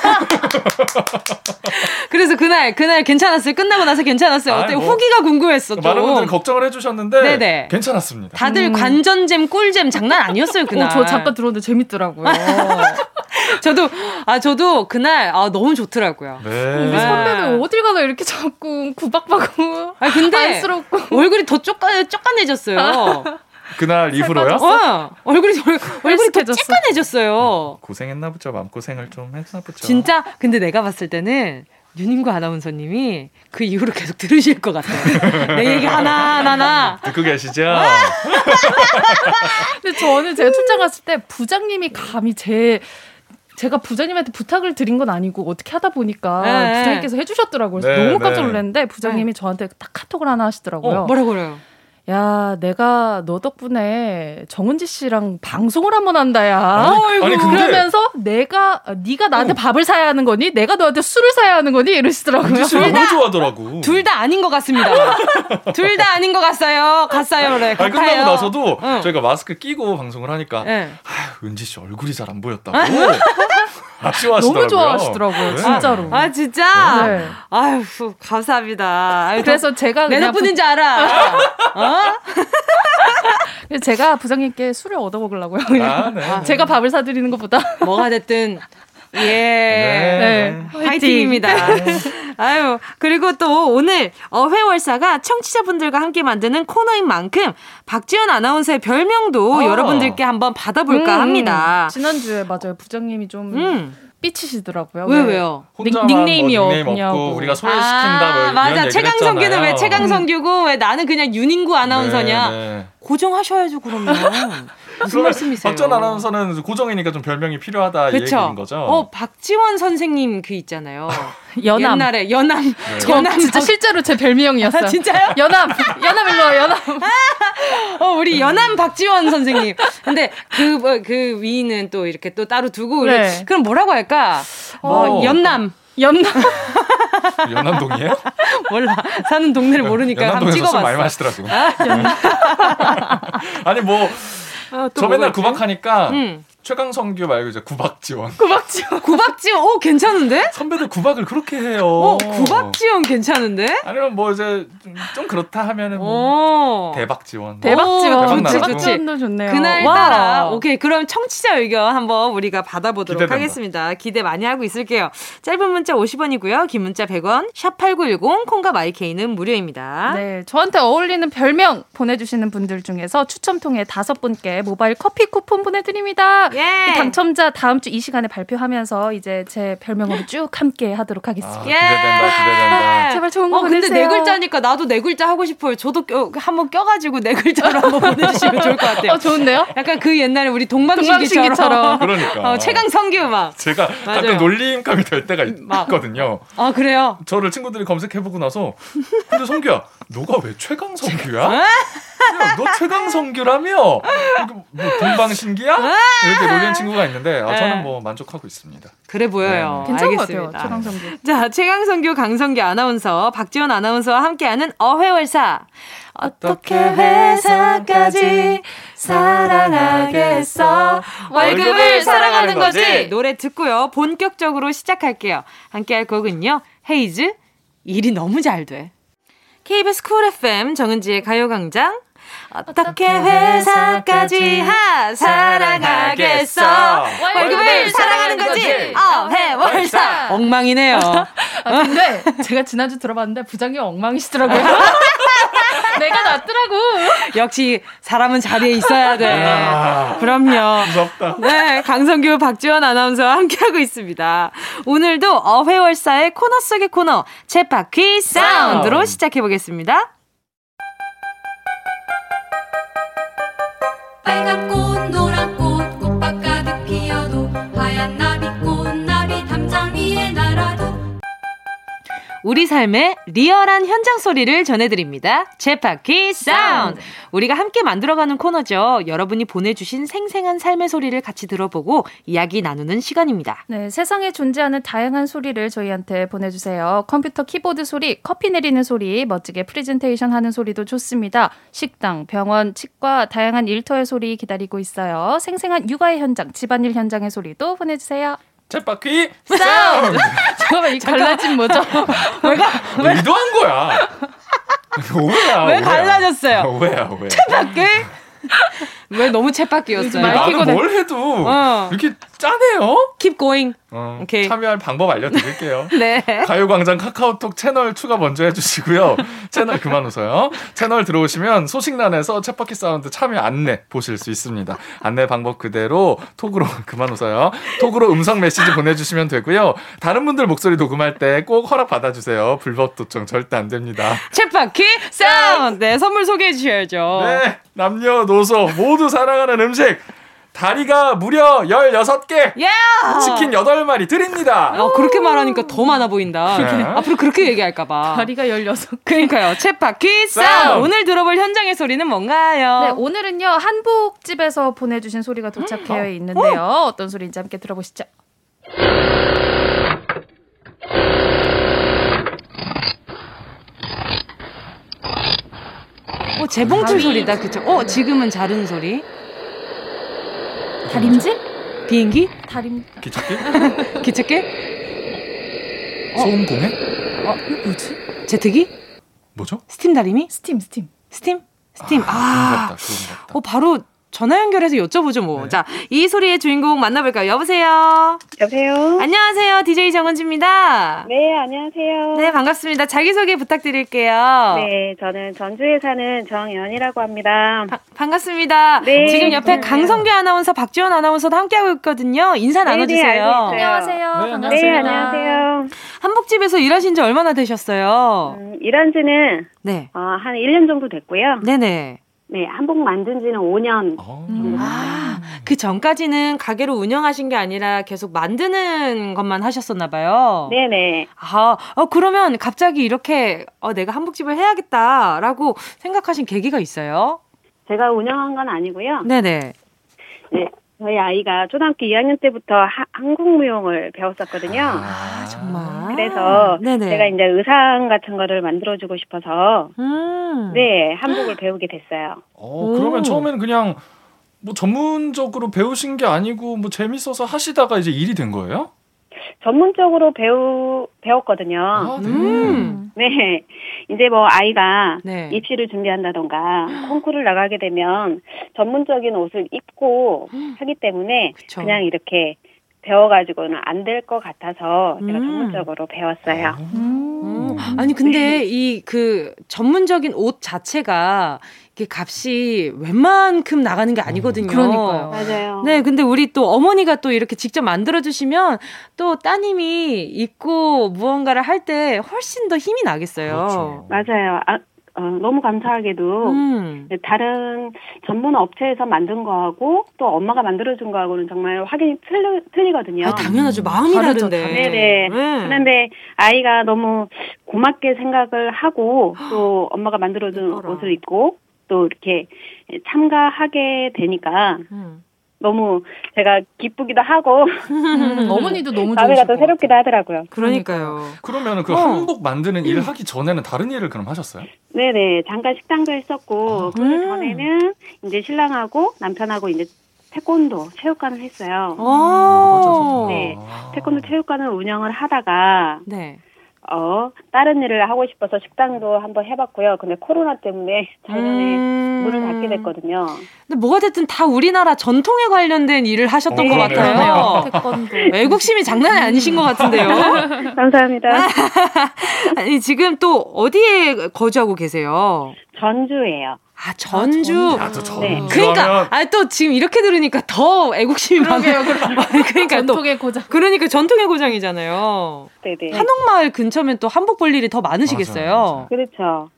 그래서 그날 그날 괜찮았어요. 끝나고 나서 괜찮았어요. 어때? 뭐. 후기가 궁금했어. 또. 많은 분들이 걱정을 해주셨는데 네네. 괜찮았습니다. 다들 관전잼 꿀잼 장난 아니었어요 그날. 어, 저 잠깐 들었는데 재밌더라고요 저도 아 저도 그날 아 너무 좋더라고요. 네. 우리 선배는 어딜 가나 이렇게 자꾸 구박받고 아 근데 안쓰럽고 얼굴이 더 쪼까 쪼까내졌어요. 그날 이후로요? 어 얼굴이 얼- 얼굴이 더 헬스케졌어. 쪼까내졌어요. 고생했나 보죠. 마음 고생을 좀 했나 보죠. 진짜 근데 내가 봤을 때는 윤인구 아나운서님이 그 이후로 계속 들으실 것 같아요. 내 얘기 하나 하나 듣고 계시죠? 근데 저는 제가 출장 갔을 때 부장님이 감히 제 제가 부장님한테 부탁을 드린 건 아니고 어떻게 하다 보니까 네. 부장님께서 해주셨더라고요. 네, 너무 깜짝 네. 놀랐는데 부장님이 저한테 딱 카톡을 하나 하시더라고요. 어, 뭐라고 그래요? 야, 내가 너 덕분에 정은지 씨랑 방송을 한번 한다야. 아니, 아니, 근데- 그러면서 내가 네가 나한테 밥을 사야 하는 거니? 내가 너한테 술을 사야 하는 거니? 이러시더라고요. 씨 너무 좋아하더라고. 둘 다 아닌 것 같습니다. 둘 다 아닌 것 같아요. 갔어요, 그래. 아니, 끝나고. 나서도 응. 저희가 마스크 끼고 방송을 하니까 네. 아휴, 은지 씨 얼굴이 잘 안 보였다고 아쉬워하시더라고요. 너무 좋아하시더라고요, 네. 진짜로. 아 진짜? 네. 아유 감사합니다. 아유, 그래서 제가 내 그냥 덕분인 지 알아. 어? 부- 제가 부장님께 술을 얻어 먹으려고요. 아, 네. 제가 밥을 사드리는 것보다 뭐가 됐든 예. 네. 네. 화이팅입니다. 아유, 그리고 또 오늘 어회월사가 청취자분들과 함께 만드는 코너인 만큼 박지연 아나운서의 별명도 어. 여러분들께 한번 받아볼까 음, 합니다. 지난주에 맞아요. 부장님이 좀 음. 삐치시더라고요. 왜, 왜? 왜요? 혼자만 닉- 닉네임이 뭐 닉네임 없냐고. 없고 우리가 소외시킨다 뭐 아, 이런 맞아. 최강성규는. 왜 최강성규고 왜 나는 그냥 윤인구 아나운서냐? 네, 네. 고정하셔야죠, 그러면. 무슨 말씀이세요? 박전 아나운서는 고정이니까 좀 별명이 필요하다 이 그쵸? 얘기인 거죠. 어, 박지원 선생님 그 있잖아요. 연암. 옛날에 연암. 저 연암. 진짜 실제로 제 별명이었어요. 아, 진짜요? 연암. 연암 일로 와, 연암. 어, 우리 연암 박지원 선생님. 근데 그, 뭐, 그 위는 또 이렇게 또 따로 두고. 우리 네. 그럼 뭐라고 할까? 어, 어. 연남. 연암. 연남동이에요? 몰라. 사는 동네를 모르니까 한번 찍어봤어. 많이 마시더라고. 아니 뭐 아, 또저 맨날? 구박하니까 응. 최강성규 말고 이제 구박지원. 구박지원. 구박지원, 오, 괜찮은데? 선배들 구박을 그렇게 해요. 어, 구박지원 괜찮은데? 아니면 뭐 이제 좀, 좀 그렇다 하면은 뭐 오. 대박지원. 대박지원. 대박 나라고. 대박지원도 좋네요. 그날따라 와. 오케이 그럼 청취자 의견 한번 우리가 받아보도록 기대된다. 하겠습니다. 기대 많이 하고 있을게요. 짧은 문자 50원이고요. 긴 문자 100원. 샵 8910 콩과 마이케이는 무료입니다. 네, 저한테 어울리는 별명 보내주시는 분들 중에서 추첨 통해 다섯 분께 모바일 커피 쿠폰 보내드립니다. 예. 당첨자 다음 주 이 시간에 발표하면서 이제 제 별명으로 쭉 함께 하도록 아, 하겠습니다. 기대된다, 기대된다. 제발 좋은 거 어, 근데 보내주세요. 네 글자니까 나도 네 글자 하고 싶어요. 저도 껴, 한번 껴가지고 네 글자로 한번 보내주시면 좋을 것 같아요. 어, 좋은데요? 약간 그 옛날에 우리 동방신기처럼. 동방신기처럼. 그러니까. 어, 최강 성규 막. 제가 맞아요. 가끔 놀림감이 될 때가 막. 있거든요. 아, 그래요? 저를 친구들이 검색해보고 나서 근데 성규야 너가 왜 최강 성규야? 야, 너 최강성규라며? 뭐 동방신기야? 이렇게 놀리는 친구가 있는데 아, 저는 뭐 만족하고 있습니다. 그래 보여요. 괜찮은 것 알겠습니다. 같아요, 최강성규. 자, 최강성규, 강성규 아나운서, 박지원 아나운서와 함께하는 어회월사. 어떻게 회사까지 사랑하겠어? 월급을 사랑하는 거지! 노래 듣고요. 본격적으로 시작할게요. 함께할 곡은요. 헤이즈, 일이 너무 잘 돼. KBS 쿨 FM 정은지의 가요광장. 어떻게 회사까지 하 사랑하겠어 월급을 사랑하는 거지 어회월사 엉망이네요 아, 근데 제가 지난주 들어봤는데 부장님 엉망이시더라고요. 내가 낫더라고. 역시 사람은 자리에 있어야 돼 아, 그럼요 무섭다. 네, 강성규, 박지원 아나운서와 함께하고 있습니다. 오늘도 어회월사의 코너 속의 코너, 챗바퀴 사운드로 시작해보겠습니다. 빨간 꽃 우리 삶의 리얼한 현장 소리를 전해드립니다. 쳇바퀴 사운드. 우리가 함께 만들어가는 코너죠. 여러분이 보내주신 생생한 삶의 소리를 같이 들어보고 이야기 나누는 시간입니다. 네, 세상에 존재하는 다양한 소리를 저희한테 보내주세요. 컴퓨터 키보드 소리, 커피 내리는 소리, 멋지게 프레젠테이션 하는 소리도 좋습니다. 식당, 병원, 치과, 다양한 일터의 소리 기다리고 있어요. 생생한 육아의 현장, 집안일 현장의 소리도 보내주세요. 쳇바퀴 사운드. 잠깐만, 이 갈라진 뭐죠? 의도한 거야. 오해야. 왜 오해야. 갈라졌어요? 오해야 오해. 쳇바퀴? 왜 너무 쳇바퀴였어요? 나는 뭘 해도 어. 이렇게 짜네요. Keep going. 어, 오케이. 참여할 방법 알려드릴게요. 네. 가요광장 카카오톡 채널 추가 먼저 해주시고요. 채널 그만 웃어요. 채널 들어오시면 소식란에서 쳇바퀴 사운드 참여 안내 보실 수 있습니다. 안내 방법 그대로 톡으로 그만 웃어요. 톡으로 음성 메시지 보내주시면 되고요. 다른 분들 목소리 녹음할 때 꼭 허락 받아주세요. 불법 도청 절대 안 됩니다. 쳇바퀴 사운드. 네, 선물 소개해 주셔야죠. 네, 남녀노소 모두 사랑하는 음식. 다리가 무려 16개. 야! 치킨 8마리 드립니다. 어, 그렇게 말하니까 더 많아 보인다. 네. 앞으로 그렇게 얘기할까봐. 다리가 16. 그러니까요. 쳇바퀴. 사운드. 오늘 들어볼 현장의 소리는 뭔가요? 네, 오늘은요, 한복집에서 보내주신 소리가 도착해 있는데요. 어떤 소리인지 함께 들어보시죠. 어, 재봉틀 소리다. 그쵸? 어, 지금은 자르는 소리. 다림질? 비행기? 다림, 기찻길? 기찻길? 소음 공해? 어, 뭐지? 제트기? 뭐죠? 스팀 다리미? 스팀, 스팀. 스팀? 스팀. 그런 아. 것 같다. 그런 것 같다. 어, 바로 전화 연결해서 여쭤보죠, 뭐. 네. 자, 이 소리의 주인공 만나볼까요? 여보세요? 여보세요? 안녕하세요. DJ 정은지입니다. 네, 안녕하세요. 네, 반갑습니다. 자기소개 부탁드릴게요. 네, 저는 전주에 사는 정연이라고 합니다. 바- 반갑습니다. 네, 지금 옆에 반갑습니다. 강성규 아나운서, 박지원 아나운서도 함께하고 있거든요. 인사 네, 네, 나눠주세요. 안녕하세요. 네, 반갑습니다. 네, 안녕하세요. 한복집에서 일하신 지 얼마나 되셨어요? 음, 일한 지는 네. 어, 한 1년 정도 됐고요. 네네. 네, 한복 만든 지는 5년. 어. 아, 그 전까지는 가게를 운영하신 게 아니라 계속 만드는 것만 하셨었나 봐요. 네네. 아, 어, 그러면 갑자기 이렇게 어, 내가 한복집을 해야겠다라고 생각하신 계기가 있어요? 제가 운영한 건 아니고요. 네네. 네, 저희 아이가 초등학교 2학년 때부터 하- 한국 무용을 배웠었거든요. 아, 정말. 그래서 네네. 제가 이제 의상 같은 거를 만들어주고 싶어서 음. 네, 한복을 배우게 됐어요. 어, 그러면 오. 처음에는 그냥 뭐 전문적으로 배우신 게 아니고 뭐 재밌어서 하시다가 이제 일이 된 거예요? 전문적으로 배우 배웠거든요. 아, 네. 음. 네. 이제 뭐 아이가 네. 입시를 준비한다던가 콩쿠르를 나가게 되면 전문적인 옷을 입고 하기 때문에 그쵸. 그냥 이렇게 배워가지고는 안 될 것 같아서 제가 음. 전문적으로 배웠어요. 음. 아니 근데 이 그 전문적인 옷 자체가 이게 값이 웬만큼 나가는 게 아니거든요. 그러니까요. 맞아요. 네, 근데 우리 또 어머니가 또 이렇게 직접 만들어 주시면 또 따님이 입고 무언가를 할 때 훨씬 더 힘이 나겠어요. 그렇죠. 맞아요. 아, 어, 너무 감사하게도 음. 네, 다른 전문 업체에서 만든 거하고 또 엄마가 만들어준 거하고는 정말 확연히 틀리, 틀리거든요. 아, 당연하죠. 마음이 다르죠, 다른데. 네네. 네. 그런데 아이가 너무 고맙게 생각을 하고 또 엄마가 만들어준. 옷을 입고 또 이렇게 참가하게 되니까 음. 너무 제가 기쁘기도 하고 음, 어머니도 너무 마음이 좋으실 더것 새롭기도 하더라고요. 그러니까요. 그러면 그 어. 한복 만드는 일 하기 전에는 다른 일을 그럼 하셨어요? 네네. 잠깐 식당도 했었고 그 음. 전에는 이제 신랑하고 남편하고 이제 태권도 체육관을 했어요. 어. 네. 태권도 체육관을 운영을 하다가 네. 어 다른 일을 하고 싶어서 식당도 한번 해봤고요. 근데 코로나 때문에 작년에 음. 문을 닫게 됐거든요. 근데 뭐가 됐든 다 우리나라 전통에 관련된 일을 하셨던 어, 것. 같아요. 애국심이 장난이 아니신 것 같은데요. 감사합니다. 아니, 지금 또 어디에 거주하고 계세요? 전주예요. 아, 전주. 아, 또 전주 네. 그러니까, 아, 또 지금 이렇게 들으니까 더 애국심이 많아요. 그러니까 또. 전통의 고장. 그러니까 전통의 고장이잖아요. 네네. 한옥마을 근처면 또 한복 볼 일이 더 많으시겠어요. 맞아요, 맞아요. 그렇죠.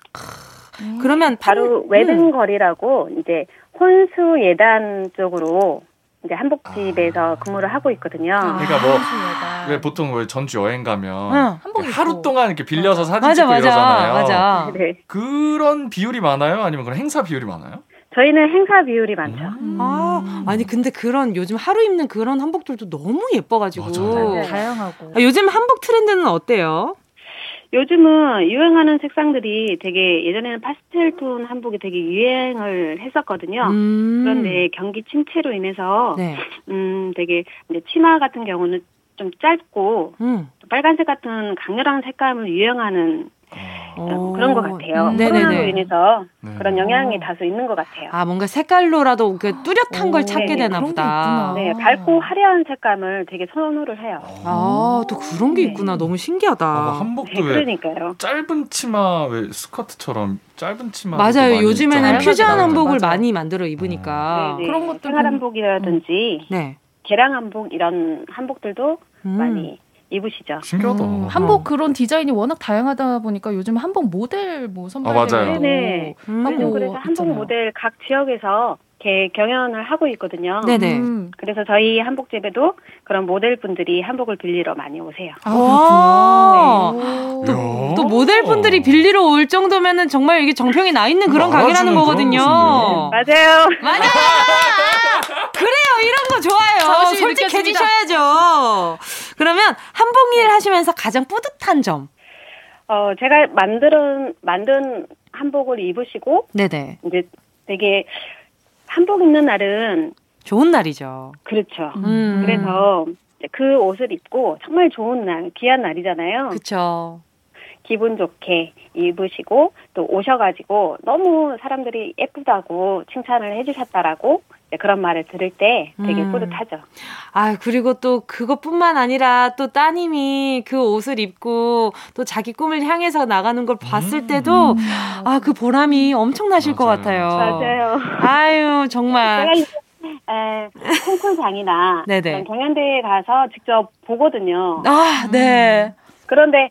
그러면 바로 판- 외등거리라고 이제 혼수 예단 쪽으로 이제 한복집에서 근무를 하고 있거든요. 그러니까 뭐 아, 왜 보통 왜 전주 여행 가면 응. 하루 동안 이렇게 빌려서 사진 맞아, 찍고 맞아. 이러잖아요. 맞아. 네. 그런 비율이 많아요? 아니면 그런 행사 비율이 많아요? 저희는 행사 비율이 많죠. 음. 아, 아니, 근데 그런 요즘 하루 입는 그런 한복들도 너무 예뻐가지고. 맞아요. 맞아요. 다양하고. 아, 요즘 한복 트렌드는 어때요? 요즘은 유행하는 색상들이 되게 예전에는 파스텔 톤 한복이 되게 유행을 했었거든요. 음. 그런데 경기 침체로 인해서 네. 음 되게 이제 치마 같은 경우는 좀 짧고 음. 또 빨간색 같은 강렬한 색감을 유행하는 어. 그런 것 같아요. 음, 코로나로 네네네. 인해서 네. 그런 영향이 다소 있는 것 같아요. 아, 뭔가 색깔로라도 그 뚜렷한 오, 걸 찾게 네, 되나 보다. 네, 밝고 화려한 색감을 되게 선호를 해요. 아, 또 그런 게 네. 있구나. 너무 신기하다. 아, 한복도 네, 왜 그러니까요. 짧은 치마 왜 스커트처럼 짧은 치마 맞아요. 요즘에는. 퓨전 맞아요. 한복을 맞아. 많이 만들어 입으니까. 네, 네. 그런 것도 생활 좀- 한복이라든지 네. 개량 한복 이런 한복들도 음. 많이 입으시죠. 신기하다. 음, 한복 그런 디자인이 워낙 다양하다 보니까 요즘 한복 모델 뭐 선발되고 아, 맞아요. 네네. 음. 요즘 그래서 한복 있잖아요. 모델 각 지역에서 이렇게 경연을 하고 있거든요. 네네. 음. 그래서 저희 한복집에도 그런 모델분들이 한복을 빌리러 많이 오세요. 아, 와. 그렇군요. 또. 또 모델분들이 빌리러 올 정도면은 정말 이게 정평이 나 있는 그런 가게라는 거거든요. 맞아요. 맞아요. 그래요. 이런 거 좋아요. 솔직해지셔야죠. 그러면 한복 일 하시면서 가장 뿌듯한 점. 어, 제가 만든 만든 한복을 입으시고 네네. 이제 되게 한복 입는 날은 좋은 날이죠. 그렇죠. 음. 그래서 그 옷을 입고 정말 좋은 날, 귀한 날이잖아요. 그쵸. 기분 좋게 입으시고 또 오셔가지고 너무 사람들이 예쁘다고 칭찬을 해주셨다라고 이제 그런 말을 들을 때 되게 음. 뿌듯하죠. 아, 그리고 또 그것뿐만 아니라 또 따님이 그 옷을 입고 또 자기 꿈을 향해서 나가는 걸 봤을 때도 아, 그 보람이 엄청나실 것 맞아요. 같아요. 맞아요. 아유, 정말. 제가 이제 에, 콩쿨장이나 경연대회에 가서 직접 보거든요. 아, 네. 그런데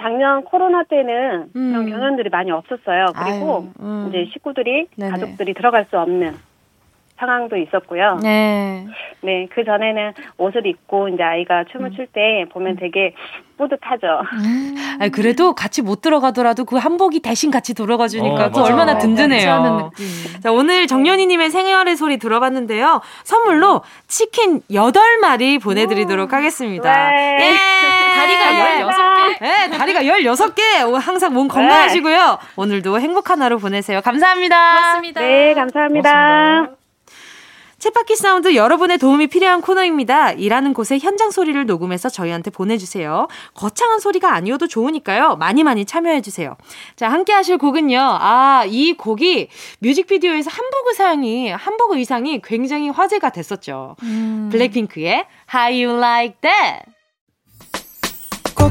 작년 코로나 때는 음. 그런 경연들이 많이 없었어요. 그리고 아유, 음. 이제 식구들이 네네. 가족들이 들어갈 수 없는 상황도 있었고요. 네. 네, 그 전에는 옷을 입고 이제 아이가 춤을 출 때 보면 되게 뿌듯하죠. 아 그래도 같이 못 들어가더라도 그 한복이 대신 같이 들어가 주니까 어, 맞아. 얼마나 어, 든든해요. 자, 오늘 정연이님의 생활의 소리 들어봤는데요. 선물로 치킨 8마리 보내 드리도록 하겠습니다. 네. 예! 다리가 16개. 네, 다리가 16개. 항상 몸 건강하시고요. 오늘도 행복한 하루 보내세요. 감사합니다. 고맙습니다. 네, 감사합니다. 고맙습니다. 챗바퀴 사운드 여러분의 도움이 필요한 코너입니다. 일하는 곳의 현장 소리를 녹음해서 저희한테 보내주세요. 거창한 소리가 아니어도 좋으니까요. 많이 많이 참여해주세요. 자, 함께 하실 곡은요. 아, 이 곡이 뮤직비디오에서 한복 의상이, 한복 의상이 굉장히 화제가 됐었죠. 블랙핑크의 How You Like That.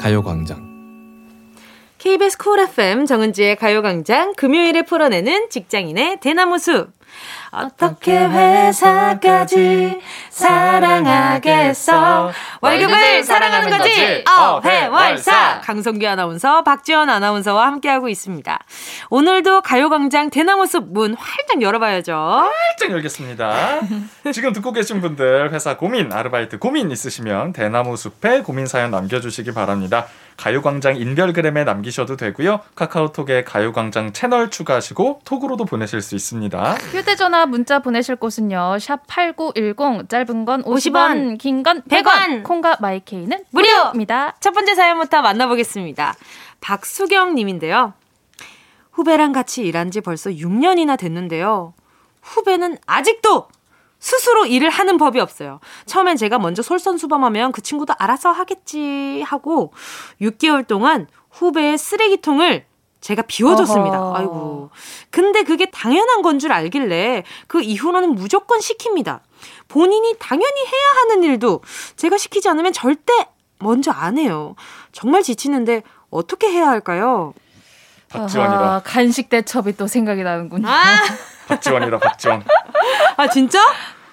가요광장. KBS 쿨 FM 정은지의 가요광장 금요일에 풀어내는 직장인의 대나무 숲. 어떻게 회사까지 사랑하겠어? 월급을 사랑하는 거지? 어회월사. 강성규 아나운서 박지원 아나운서와 함께하고 있습니다. 오늘도 가요광장 대나무숲 문 활짝 열어봐야죠. 활짝 열겠습니다. 지금 듣고 계신 분들 회사 고민, 아르바이트 고민 있으시면 대나무 숲에 고민 사연 남겨주시기 바랍니다. 가요광장 인별그램에 남기셔도 되고요. 카카오톡에 가요광장 채널 추가하시고 톡으로도 보내실 수 있습니다. 휴대전화 문자 보내실 곳은요. 샵 8910 짧은 건 50원, 50원, 긴 건 100원. 100원. 콩과 마이케이는 무료! 무료입니다. 첫 번째 사연부터 만나보겠습니다. 박수경 님인데요. 후배랑 같이 일한 지 벌써 6년이나 됐는데요. 후배는 아직도 스스로 일을 하는 법이 없어요. 처음엔 제가 먼저 솔선수범하면 그 친구도 알아서 하겠지 하고 6개월 동안 후배의 쓰레기통을 제가 비워줬습니다. 어허. 아이고. 근데 그게 당연한 건 줄 알길래 그 이후로는 무조건 시킵니다. 본인이 당연히 해야 하는 일도 제가 시키지 않으면 절대 먼저 안 해요. 정말 지치는데 어떻게 해야 할까요? 박지원이다. 아하, 간식 대첩이 또 생각이 나는군요. 박지원이다, 박지원. 아 진짜?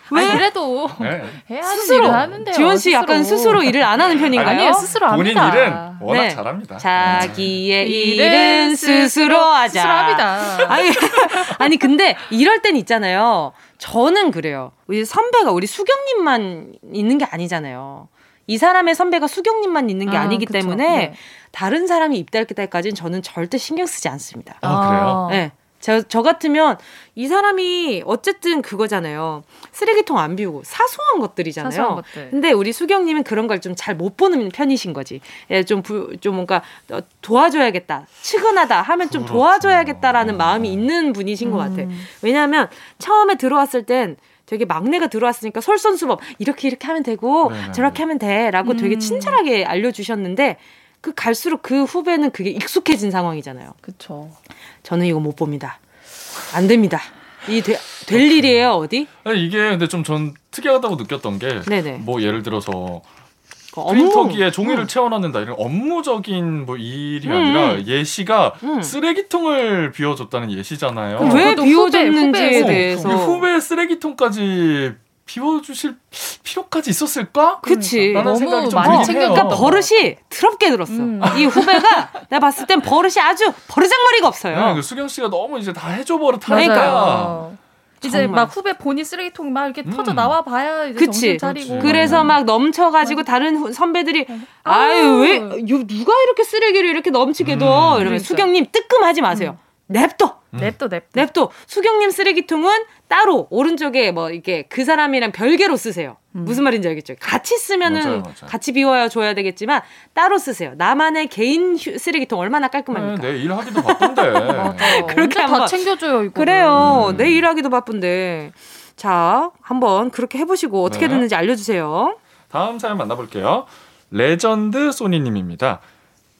왜? 아니, 그래도 네. 해야 하는 스스로 일을 하는데요. 지원 씨 약간 스스로 일을 안 하는 편인가요? 아니에요, 스스로 본인 합니다. 일은 워낙 네. 잘합니다. 자기의 일은 일은 스스로 하자. 스스로 합니다. 아니, 아니 근데 이럴 땐 있잖아요. 저는 그래요. 우리 선배가 우리 수경님만 있는 게 아니잖아요. 이 사람의 선배가 수경님만 있는 게 아, 아, 니기 그쵸. 때문에 네. 다른 사람이 입달 때까지는 저는 절대 신경 쓰지 않습니다. 아, 그래요? 네. 저, 저 같으면 이 사람이 어쨌든 그거잖아요. 쓰레기통 안 비우고 사소한 것들이잖아요. 사소한 것들. 근데 우리 수경님은 그런 걸 좀 잘 못 보는 편이신 거지. 예, 좀, 부, 좀 뭔가 어, 도와줘야겠다. 측은하다 하면 좀 그렇죠. 도와줘야겠다라는 마음이 있는 분이신 것 같아. 왜냐하면 처음에 들어왔을 땐 되게 막내가 들어왔으니까 솔선수범 이렇게 이렇게 하면 되고 네네. 저렇게 하면 돼라고 되게 음. 친절하게 알려주셨는데 그 갈수록 그 후배는 그게 익숙해진 상황이잖아요. 그쵸. 저는 이거 못 봅니다. 안 됩니다. 이될 일이에요 어디? 아니, 이게 근데 좀 전 특이하다고 느꼈던 게 네네. 뭐 예를 들어서 그 프린터기에 종이를 음. 채워넣는다 이런 업무적인 뭐 일이 음. 아니라 예시가 음. 쓰레기통을 비워줬다는 예시잖아요. 왜 비워줬는지에 후배, 후배. 대해서 이 후배 쓰레기통까지 비워주실 필요까지 있었을까? 그치. 라는 너무 생각이 좀 많이 들긴 챙겨- 해요. 그러니까 버릇이 더럽게 들었어. 음. 이 후배가 내가 봤을 땐 버릇이 아주 버르장머리가 없어요. 네, 그 수경 씨가 너무 이제 다 해줘 버릇 그러니까. 하니까 맞아요. 이제 정말. 막 후배 본인 쓰레기통 막 이렇게 음. 터져 나와 봐야 이제 그치. 정신 차리고. 그치. 그래서 막 넘쳐가지고 다른 후- 선배들이 아유 왜 요- 누가 이렇게 쓰레기를 이렇게 넘치게 둬 음. 이러면 그러니까. 수경님 뜨끔하지 마세요. 냅둬 냅둬 냅둬. 냅둬 수경님 쓰레기통은 따로 오른쪽에 뭐 이게 그 사람이랑 별개로 쓰세요. 음. 무슨 말인지 알겠죠? 같이 쓰면은 맞아요, 맞아요. 같이 비워야 줘야 되겠지만 따로 쓰세요. 나만의 개인 휴- 쓰레기통 얼마나 깔끔합니까? 네, 내 일하기도 바쁜데. 그렇게 다 챙겨줘요 이거. 그래요. 음. 내 일하기도 바쁜데. 자, 한번 그렇게 해보시고 어떻게 네. 됐는지 알려주세요. 다음 사연 만나볼게요. 레전드 소니님입니다.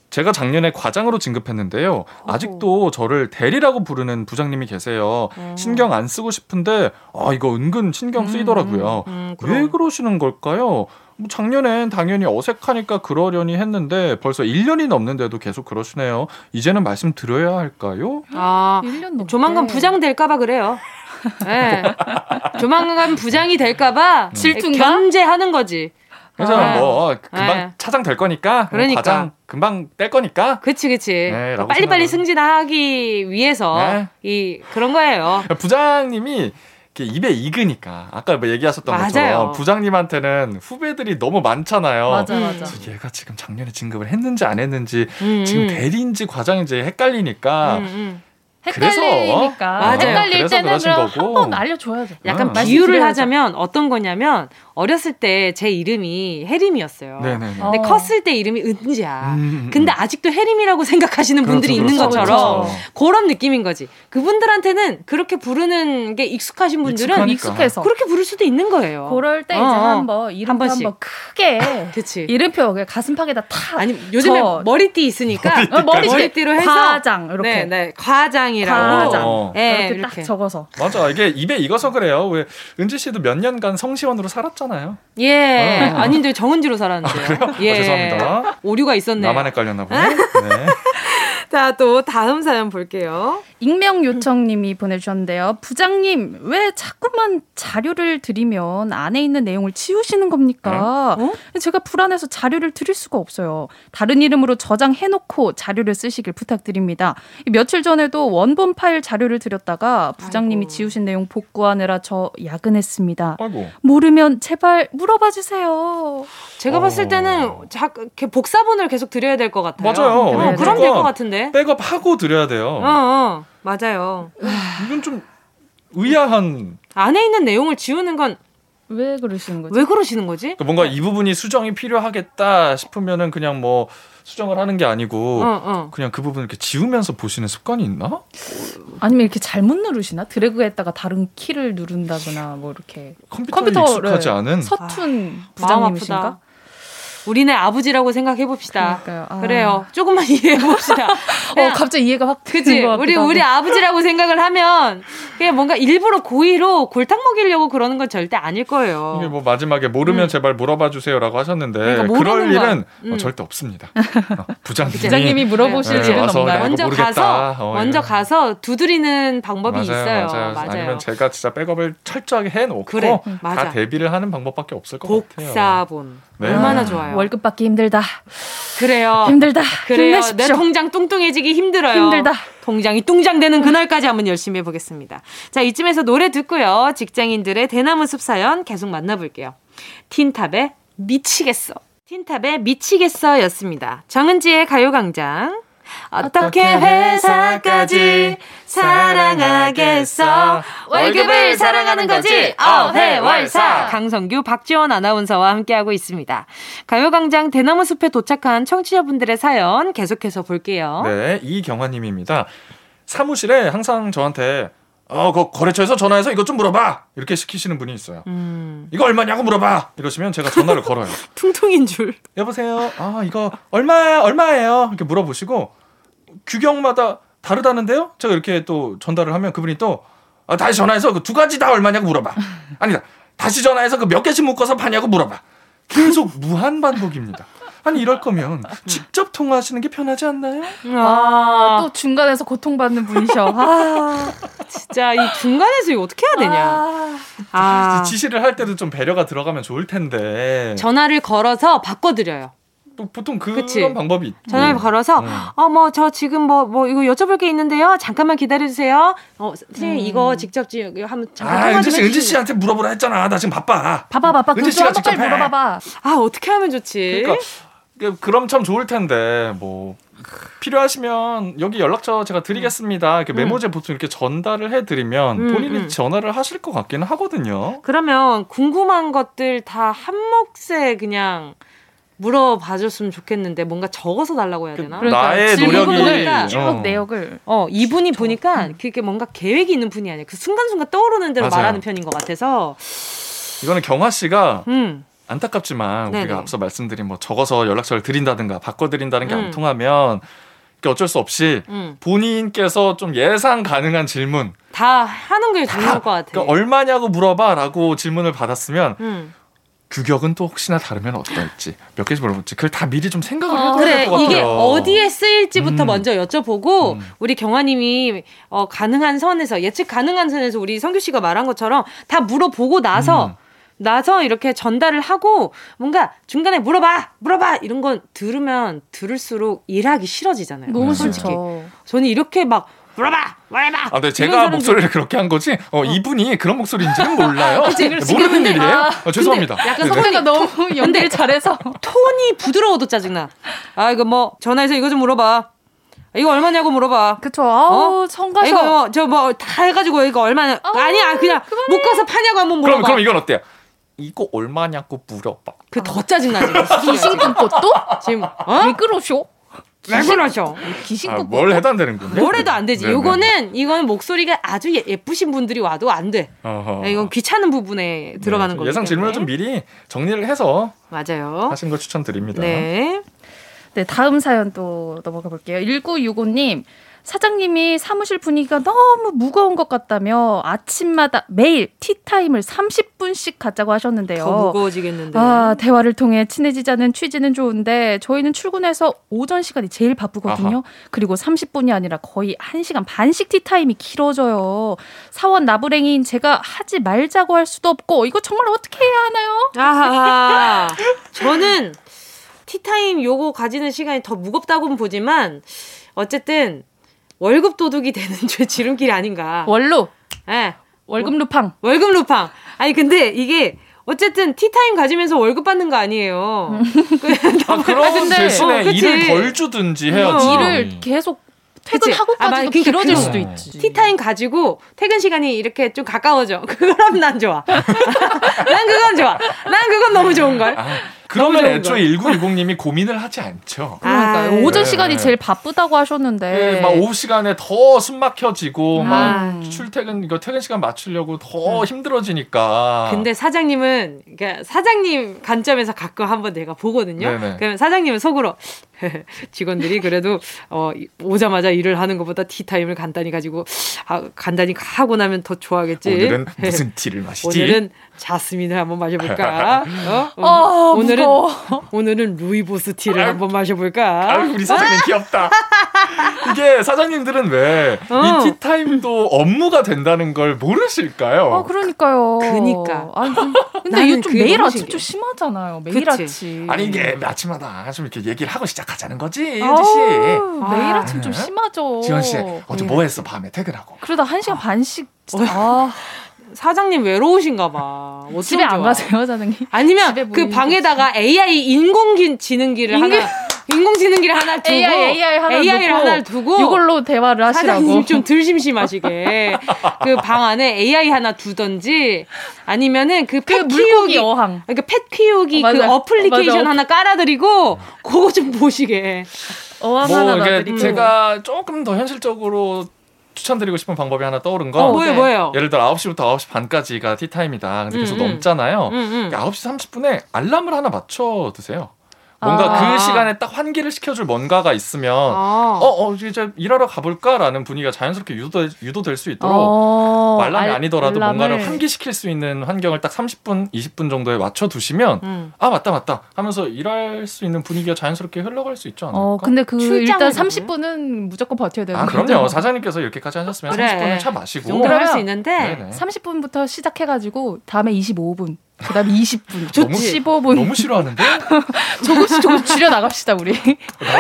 제가 작년에 과장으로 진급했는데요. 아직도 저를 대리라고 부르는 부장님이 계세요. 신경 안 쓰고 싶은데 아 이거 은근 신경 쓰이더라고요. 음, 왜 그러시는 걸까요? 뭐 작년엔 당연히 어색하니까 그러려니 했는데 벌써 1년이 넘는데도 계속 그러시네요. 이제는 말씀 드려야 할까요? 아, 1년 넘게. 조만간 부장 될까봐 그래요. 예. 조만간 부장이 될까봐 질투인가? 견제하는 거지. 그래서 아. 뭐 금방 네. 차장 될 거니까 뭐 그러니까. 과장 금방 뗄 거니까 그치, 그치. 네, 빨리빨리 생각을- 승진하기 위해서 네. 이 그런 거예요. 부장님이 입에 익으니까 아까 뭐 얘기하셨던 맞아요. 것처럼 부장님한테는 후배들이 너무 많잖아요. 맞아, 맞아. 그래서 얘가 지금 작년에 진급을 했는지 안 했는지 음, 지금 음. 대리인지 과장인지 헷갈리니까 음, 음. 그래서 헷갈리니까 맞아요. 헷갈릴 때는 그럼. 한번 알려줘야죠. 약간 음. 비유를. 하자면 어떤 거냐면 어렸을 때 제 이름이 혜림이었어요. 네네네. 근데 어. 컸을 때 이름이 은지야. 음, 근데 아직도 혜림이라고 생각하시는 분들이 그렇죠, 있는 그렇죠. 것처럼 그렇죠. 그런 느낌인 거지. 그분들한테는 그렇게 부르는 게 익숙하신 분들은 익숙하니까. 익숙해서. 그렇게 부를 수도 있는 거예요. 그럴 때 이제 어, 어. 한번 이름표 한 번씩. 한번 크게 그치. 이름표 그냥 가슴팍에다 탁 아니 요즘에 저- 머리띠 있으니까 어, 머리띠. 머리띠로 해서 과장 이렇게. 네, 네. 과장이라고 과장. 어. 네, 이렇게, 이렇게. 딱 적어서 맞아 이게 입에 익어서 그래요. 왜 은지 씨도 몇 년간 성시원으로 살았잖아 요. 예. 어. 아닌데 정은지로 살았는데요. 예. 어, 죄송합니다. 오류가 있었네요. 나만 헷갈렸나 보네. 네. 자, 또 다음 사연 볼게요. 익명 요청님이 보내주셨는데요. 부장님 왜 자꾸만 자료를 드리면 안에 있는 내용을 지우시는 겁니까? 어? 제가 불안해서 자료를 드릴 수가 없어요. 다른 이름으로 저장해놓고 자료를 쓰시길 부탁드립니다. 며칠 전에도 원본 파일 자료를 드렸다가 부장님이 아이고. 지우신 내용 복구하느라 저 야근했습니다. 아이고. 모르면 제발 물어봐 주세요. 제가 어. 봤을 때는 자, 복사본을 계속 드려야 될 것 같아요. 맞아요. 어, 네, 그럼 네. 될것 같은데. 백업하고 드려야 돼요. 어, 어, 맞아요. 이건 좀 의아한 안에 있는 내용을 지우는 건왜왜 그러시는 거죠? 그러시는 거지? 그러니까 뭔가 이 부분이 수정이 필요하겠다 싶으면은 그냥 뭐 수정을 하는 게 아니고 어, 어. 그냥 그 부분을 이렇게 지우면서 보시는 습관이 있나? 아니면 이렇게 잘못 누르시나? 드래그 했다가 다른 키를 누른다거나 뭐 이렇게 컴퓨터에 컴퓨터를 익숙하지 않은 서툰 마음 부장님이신가? 우리네 아버지라고 생각해 봅시다. 아. 그래요. 조금만 이해해 봅시다. 어, 갑자기 이해가 확 그치? 되는 것 같기도 우리. 우리 아버지라고 생각을 하면, 그냥 뭔가 일부러 고의로 골탕 먹이려고 그러는 건 절대 아닐 거예요. 이게 뭐 마지막에 모르면 음. 제발 물어봐 주세요라고 하셨는데 그러니까 그럴 일은 건, 어, 음. 절대 없습니다. 어, 부장님이, 부장님이 물어보실 네, 일은 없나요? 먼저 모르겠다. 가서, 어, 먼저 이거. 가서 두드리는 방법이 있어요. 맞아요. 맞아요. 아니면 제가 진짜 백업을 철저하게 해 놓고 그래, 맞아. 다 대비를 하는 방법밖에 없을 것 같아요. 복사본. 네. 얼마나 아, 좋아요. 월급 받기 힘들다. 그래요. 힘들다. 그래요. 내 힘내십시오. 통장 뚱뚱해지기 힘들어요. 힘들다. 통장이 뚱장되는 그날까지 한번 열심히 해보겠습니다. 자, 이쯤에서 노래 듣고요. 직장인들의 대나무 숲 사연 계속 만나볼게요. 틴탑의 미치겠어. 틴탑의 미치겠어 였습니다. 정은지의 가요광장. 어떻게 회사까지 사랑하겠어? 월급을 사랑하는 거지. 어회월사. 강성규, 박지원 아나운서와 함께하고 있습니다. 가요광장 대나무 숲에 도착한 청취자분들의 사연 계속해서 볼게요. 네, 이경화님입니다. 사무실에 항상 저한테 어, 그 거래처에서 전화해서 이것 좀 물어봐 이렇게 시키시는 분이 있어요. 음, 이거 얼마냐고 물어봐 이러시면 제가 전화를 걸어요. 퉁퉁인 줄. 여보세요. 아 이거 얼마야 얼마예요? 이렇게 물어보시고 규격마다 다르다는데요? 제가 이렇게 또 전달을 하면 그분이 또 아, 다시 전화해서 그 두 가지 다 얼마냐고 물어봐. 아니다. 다시 전화해서 그 몇 개씩 묶어서 파냐고 물어봐. 계속 무한 반복입니다. 아니 이럴 거면 직접 통화하시는 게 편하지 않나요? 아, 또 중간에서 고통받는 분이셔. 아, 진짜 이 중간에서 이거 어떻게 해야 되냐. 아, 지시를 할 때도 좀 배려가 들어가면 좋을 텐데. 전화를 걸어서 바꿔드려요. 또 보통 그런 그치. 방법이. 전화를 걸어서 음. 어뭐 저 지금 뭐뭐 이거 여쭤볼 게 있는데요. 잠깐만 기다려 주세요. 어 선생님 이거 직접 지 한번 잠깐 아, 통화 은지 좀 씨, 은지 씨한테 물어보라 했잖아. 나 지금 바빠. 봐봐, 봐봐. 은지 씨가 빨리 직접 해. 물어봐봐. 아 어떻게 하면 좋지? 그러니까 그- 그럼 참 좋을 텐데 뭐 필요하시면 여기 연락처 제가 드리겠습니다. 이렇게 메모지에 보통 이렇게 전달을 해드리면 음, 본인이 음. 전화를 하실 것 같기는 하거든요. 그러면 궁금한 것들 다 한 몫에 그냥 물어봐 줬으면 좋겠는데 뭔가 적어서 달라고 해야 되나? 그러니까 나의 질문을 노력이- 보니까 쭉 어. 내역을. 어, 이분이 보니까 그게 뭔가 계획이 있는 분이 아니에요. 그 순간순간 떠오르는 대로 맞아요. 말하는 편인 것 같아서. 이거는 경화 씨가 음. 안타깝지만 네네. 우리가 앞서 말씀드린 뭐 적어서 연락처를 드린다든가 바꿔드린다는 게안 음. 통하면 어쩔 수 없이 음. 본인께서 좀 예상 가능한 질문 다 하는 게 좋을 것 같아. 그러니까 얼마냐고 물어봐라고 질문을 받았으면 음. 규격은 또 혹시나 다르면 어떨지 몇 개씩 물어볼지 그걸 다 미리 좀 생각을 해둬야 그래 될것 같아요. 이게 어디에 쓰일지부터 음. 먼저 여쭤보고 우리 경화님이 어, 가능한 선에서 예측 가능한 선에서 우리 성규 씨가 말한 것처럼 다 물어보고 나서 음. 나서 이렇게 전달을 하고 뭔가 중간에 물어봐 물어봐 이런 건 들으면 들을수록 일하기 싫어지잖아요. 너무 솔직히. 싫죠. 저는 이렇게 막 물어봐, 말해봐. 아, 네, 이런 제가 목소리를 그렇게 한 거지. 어, 이분이 그런 목소리인지는 몰라요. 그치, 네, 그치. 모르는 근데- 일이에요. 아, 어, 죄송합니다. 근데 약간 네네. 성대가 너무 연기를 잘해서 톤이 부드러워도 짜증나. 아 이거 뭐 전화해서 이거 좀 물어봐. 이거 얼마냐고 물어봐. 그쵸. 아우, 성가셔. 이거 저 뭐 다 해가지고 이거 얼마냐? 아니야 그냥 묶어서 파냐고 한번 그럼 물어봐. 그럼 이건 어때요? 이거 얼마냐고 물어봐. 그 더 짜증나지. 기신금꽃도? 지금 어? 왜 그러쇼? 왜 그러셔? 아, 뭘 해도 안 되는 군요. 뭘 해도 안 되지. 네네. 요거는 이거는 목소리가 아주 예- 예쁘신 분들이 와도 안 돼. 어허. 네, 이건 귀찮은 부분에 들어가는 네, 거기 예상 질문을 좀. 미리 정리를 해서 맞아요. 하신 거 추천드립니다. 네. 네, 다음 사연 또 넘어가 볼게요. 1965님. 사장님이 사무실 분위기가 너무 무거운 것 같다며 아침마다 매일 티타임을 30분씩 갖자고 하셨는데요. 더 무거워지겠는데. 아, 대화를 통해 친해지자는 취지는 좋은데 저희는 출근해서 오전 시간이 제일 바쁘거든요. 아하. 그리고 30분이 아니라 거의 1시간 반씩 티타임이 길어져요. 사원 나부랭이인 제가 하지 말자고 할 수도 없고 이거 정말 어떻게 해야 하나요? 아하. 저는 티타임 요거 가지는 시간이 더 무겁다고는 보지만 어쨌든 월급 도둑이 되는 죄 지름길이 아닌가. 월루. 예. 월급 루팡. 월급 루팡. 아니 근데 이게 어쨌든 티타임 가지면서 월급 받는 거 아니에요. 아, 그런 대신에 어, 그치. 일을 덜 주든지 해야지. 일을 계속 퇴근하고까지도 길어질 수도 있지. 티타임 가지고 퇴근 시간이 이렇게 좀 가까워져. 그럼 난 좋아. 난 그건 좋아. 난 그건 너무 좋은 걸. 그러면 애초에 1910님이 고민을 하지 않죠. 그러니까요. 아이. 오전 네. 시간이 제일 바쁘다고 하셨는데. 네, 막 오후 시간에 더 숨 막혀지고 아. 막 출퇴근 이거 퇴근 시간 맞추려고 더 힘들어지니까. 근데 사장님은 그러니까 사장님 관점에서 가끔 한번 내가 보거든요. 네네. 그러면 사장님은 속으로 직원들이 그래도 어, 오자마자 일을 하는 것보다 티타임을 간단히 가지고 아, 간단히 하고 나면 더 좋아하겠지. 오늘은 무슨 티를 마시지? 오늘은 자스민을 한번 마셔볼까? 어? 아, 오늘은 무거워. 오늘은 루이보스 티를 한번 마셔볼까? 아유, 우리 사장님 귀엽다. 이게 사장님들은 왜이 어. 티타임도 업무가 된다는 걸 모르실까요? 아, 그러니까요. 그니까. 아니, 그- 근데 이거 좀 매일 아침 신기해. 좀 심하잖아요. 매일 그치. 아침. 아니 이게 아침마다 좀 이렇게 얘기를 하고 시작하자는 거지, 유지 씨. 매일 아. 아침 좀 심하죠. 지원 씨 어제 네. 뭐 했어 밤에 퇴근하고? 그러다 한 시간 반씩 진짜 아, 사장님 외로우신가 봐. 집에 안 좋아. 가세요, 사장님? 아니면 그 방에다가 AI 인공지능기를 인공- 하나 인공지능기를 하나 두고 AI, AI 하나 AI를 놓고 하나를 두고 이걸로 대화를 하시라고. 사장님 좀 덜 심심하시게 그 방 안에 AI 하나 두던지 아니면은 그펫 물고기 키우기 어항. 그러니까 펫 키우기 어, 그. 어플리케이션 맞아. 하나 깔아드리고 그거 좀 보시게 어항 뭐 하나 놔드리고. 제가 조금 더 현실적으로 추천드리고 싶은 방법이 하나 떠오른 건 어, 뭐예요, 뭐예요? 예를 들어 9시부터 9시 반까지가 티타임이다. 근데 계속 음, 음. 넘잖아요. 음, 음. 9시 30분에 알람을 하나 맞춰 두세요. 뭔가 아. 그 시간에 딱 환기를 시켜줄 뭔가가 있으면 아. 어, 어, 이제 일하러 가볼까라는 분위기가 자연스럽게 유도, 유도될 수 있도록 어, 알람이 알- 아니더라도 알람을. 뭔가를 환기시킬 수 있는 환경을 딱 30분, 20분 정도에 맞춰 두시면 음. 아 맞다 맞다 하면서 일할 수 있는 분위기가 자연스럽게 흘러갈 수 있지 않을까? 어, 근데 그 일단 가고요? 30분은 무조건 버텨야 되는 아. 그럼요 사장님께서 이렇게까지 하셨으면 그래. 30분은 차 마시고 좀 그럴 수? 있는데 네네. 30분부터 시작해가지고 다음에 25분, 그다음에 20분, 너무- 15분. 너무 싫어하는데 조금씩 조금씩 줄여 나갑시다 우리.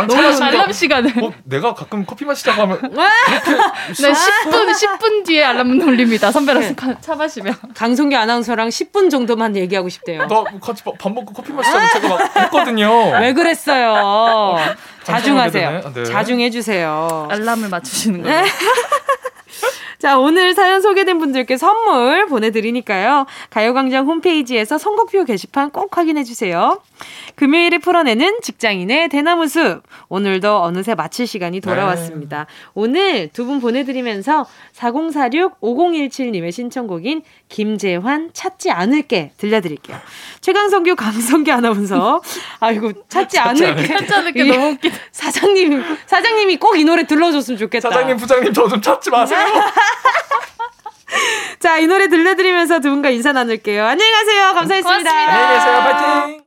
너무 알람 시간을. 어, 내가 가끔 커피 마시자고 하면 네, 10분 10분 뒤에 알람 돌립니다. 선배랑 네. 차- 차 마시면. 강성기 아나운서랑 10분 정도만 얘기하고 싶대요. 너 같이 밥- 밥 먹고 커피 마시자고 제가 막 했거든요. 왜 그랬어요? 자중하세요. 되네. 네. 자중해 주세요. 알람을 맞추시는 거예요. 자, 오늘 사연 소개된 분들께 선물 보내드리니까요. 가요광장 홈페이지에서 선곡표 게시판 꼭 확인해주세요. 금요일에 풀어내는 직장인의 대나무숲. 오늘도 어느새 마칠 시간이 돌아왔습니다. 오늘 두 분 보내드리면서 4046-5017님의 신청곡인 김재환 찾지 않을게 들려드릴게요. 최강성규, 강성규 아나운서. 아이고, 찾지 않을게. 찾지 않을게 이- 너무 웃기다. 사장님, 사장님이 꼭 이 노래 들러줬으면 좋겠다. 사장님 부장님 저 좀 찾지 마세요. 자, 이 노래 들려드리면서 두 분과 인사 나눌게요. 안녕히 가세요. 감사했습니다. 고맙습니다. 안녕히 계세요. 파이팅.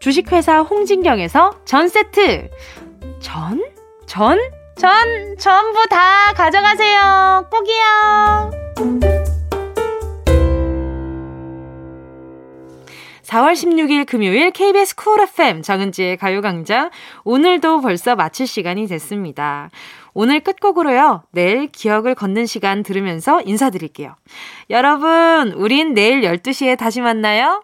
주식회사 홍진경에서 전 세트. 전? 전? 전 전부 다 가져가세요. 꼭이요. 4월 16일 금요일 KBS 쿨 FM 정은지의 가요광장 오늘도 벌써 마칠 시간이 됐습니다. 오늘 끝곡으로요. 내일 기억을 걷는 시간 들으면서 인사드릴게요. 여러분, 우린 내일 12시에 다시 만나요.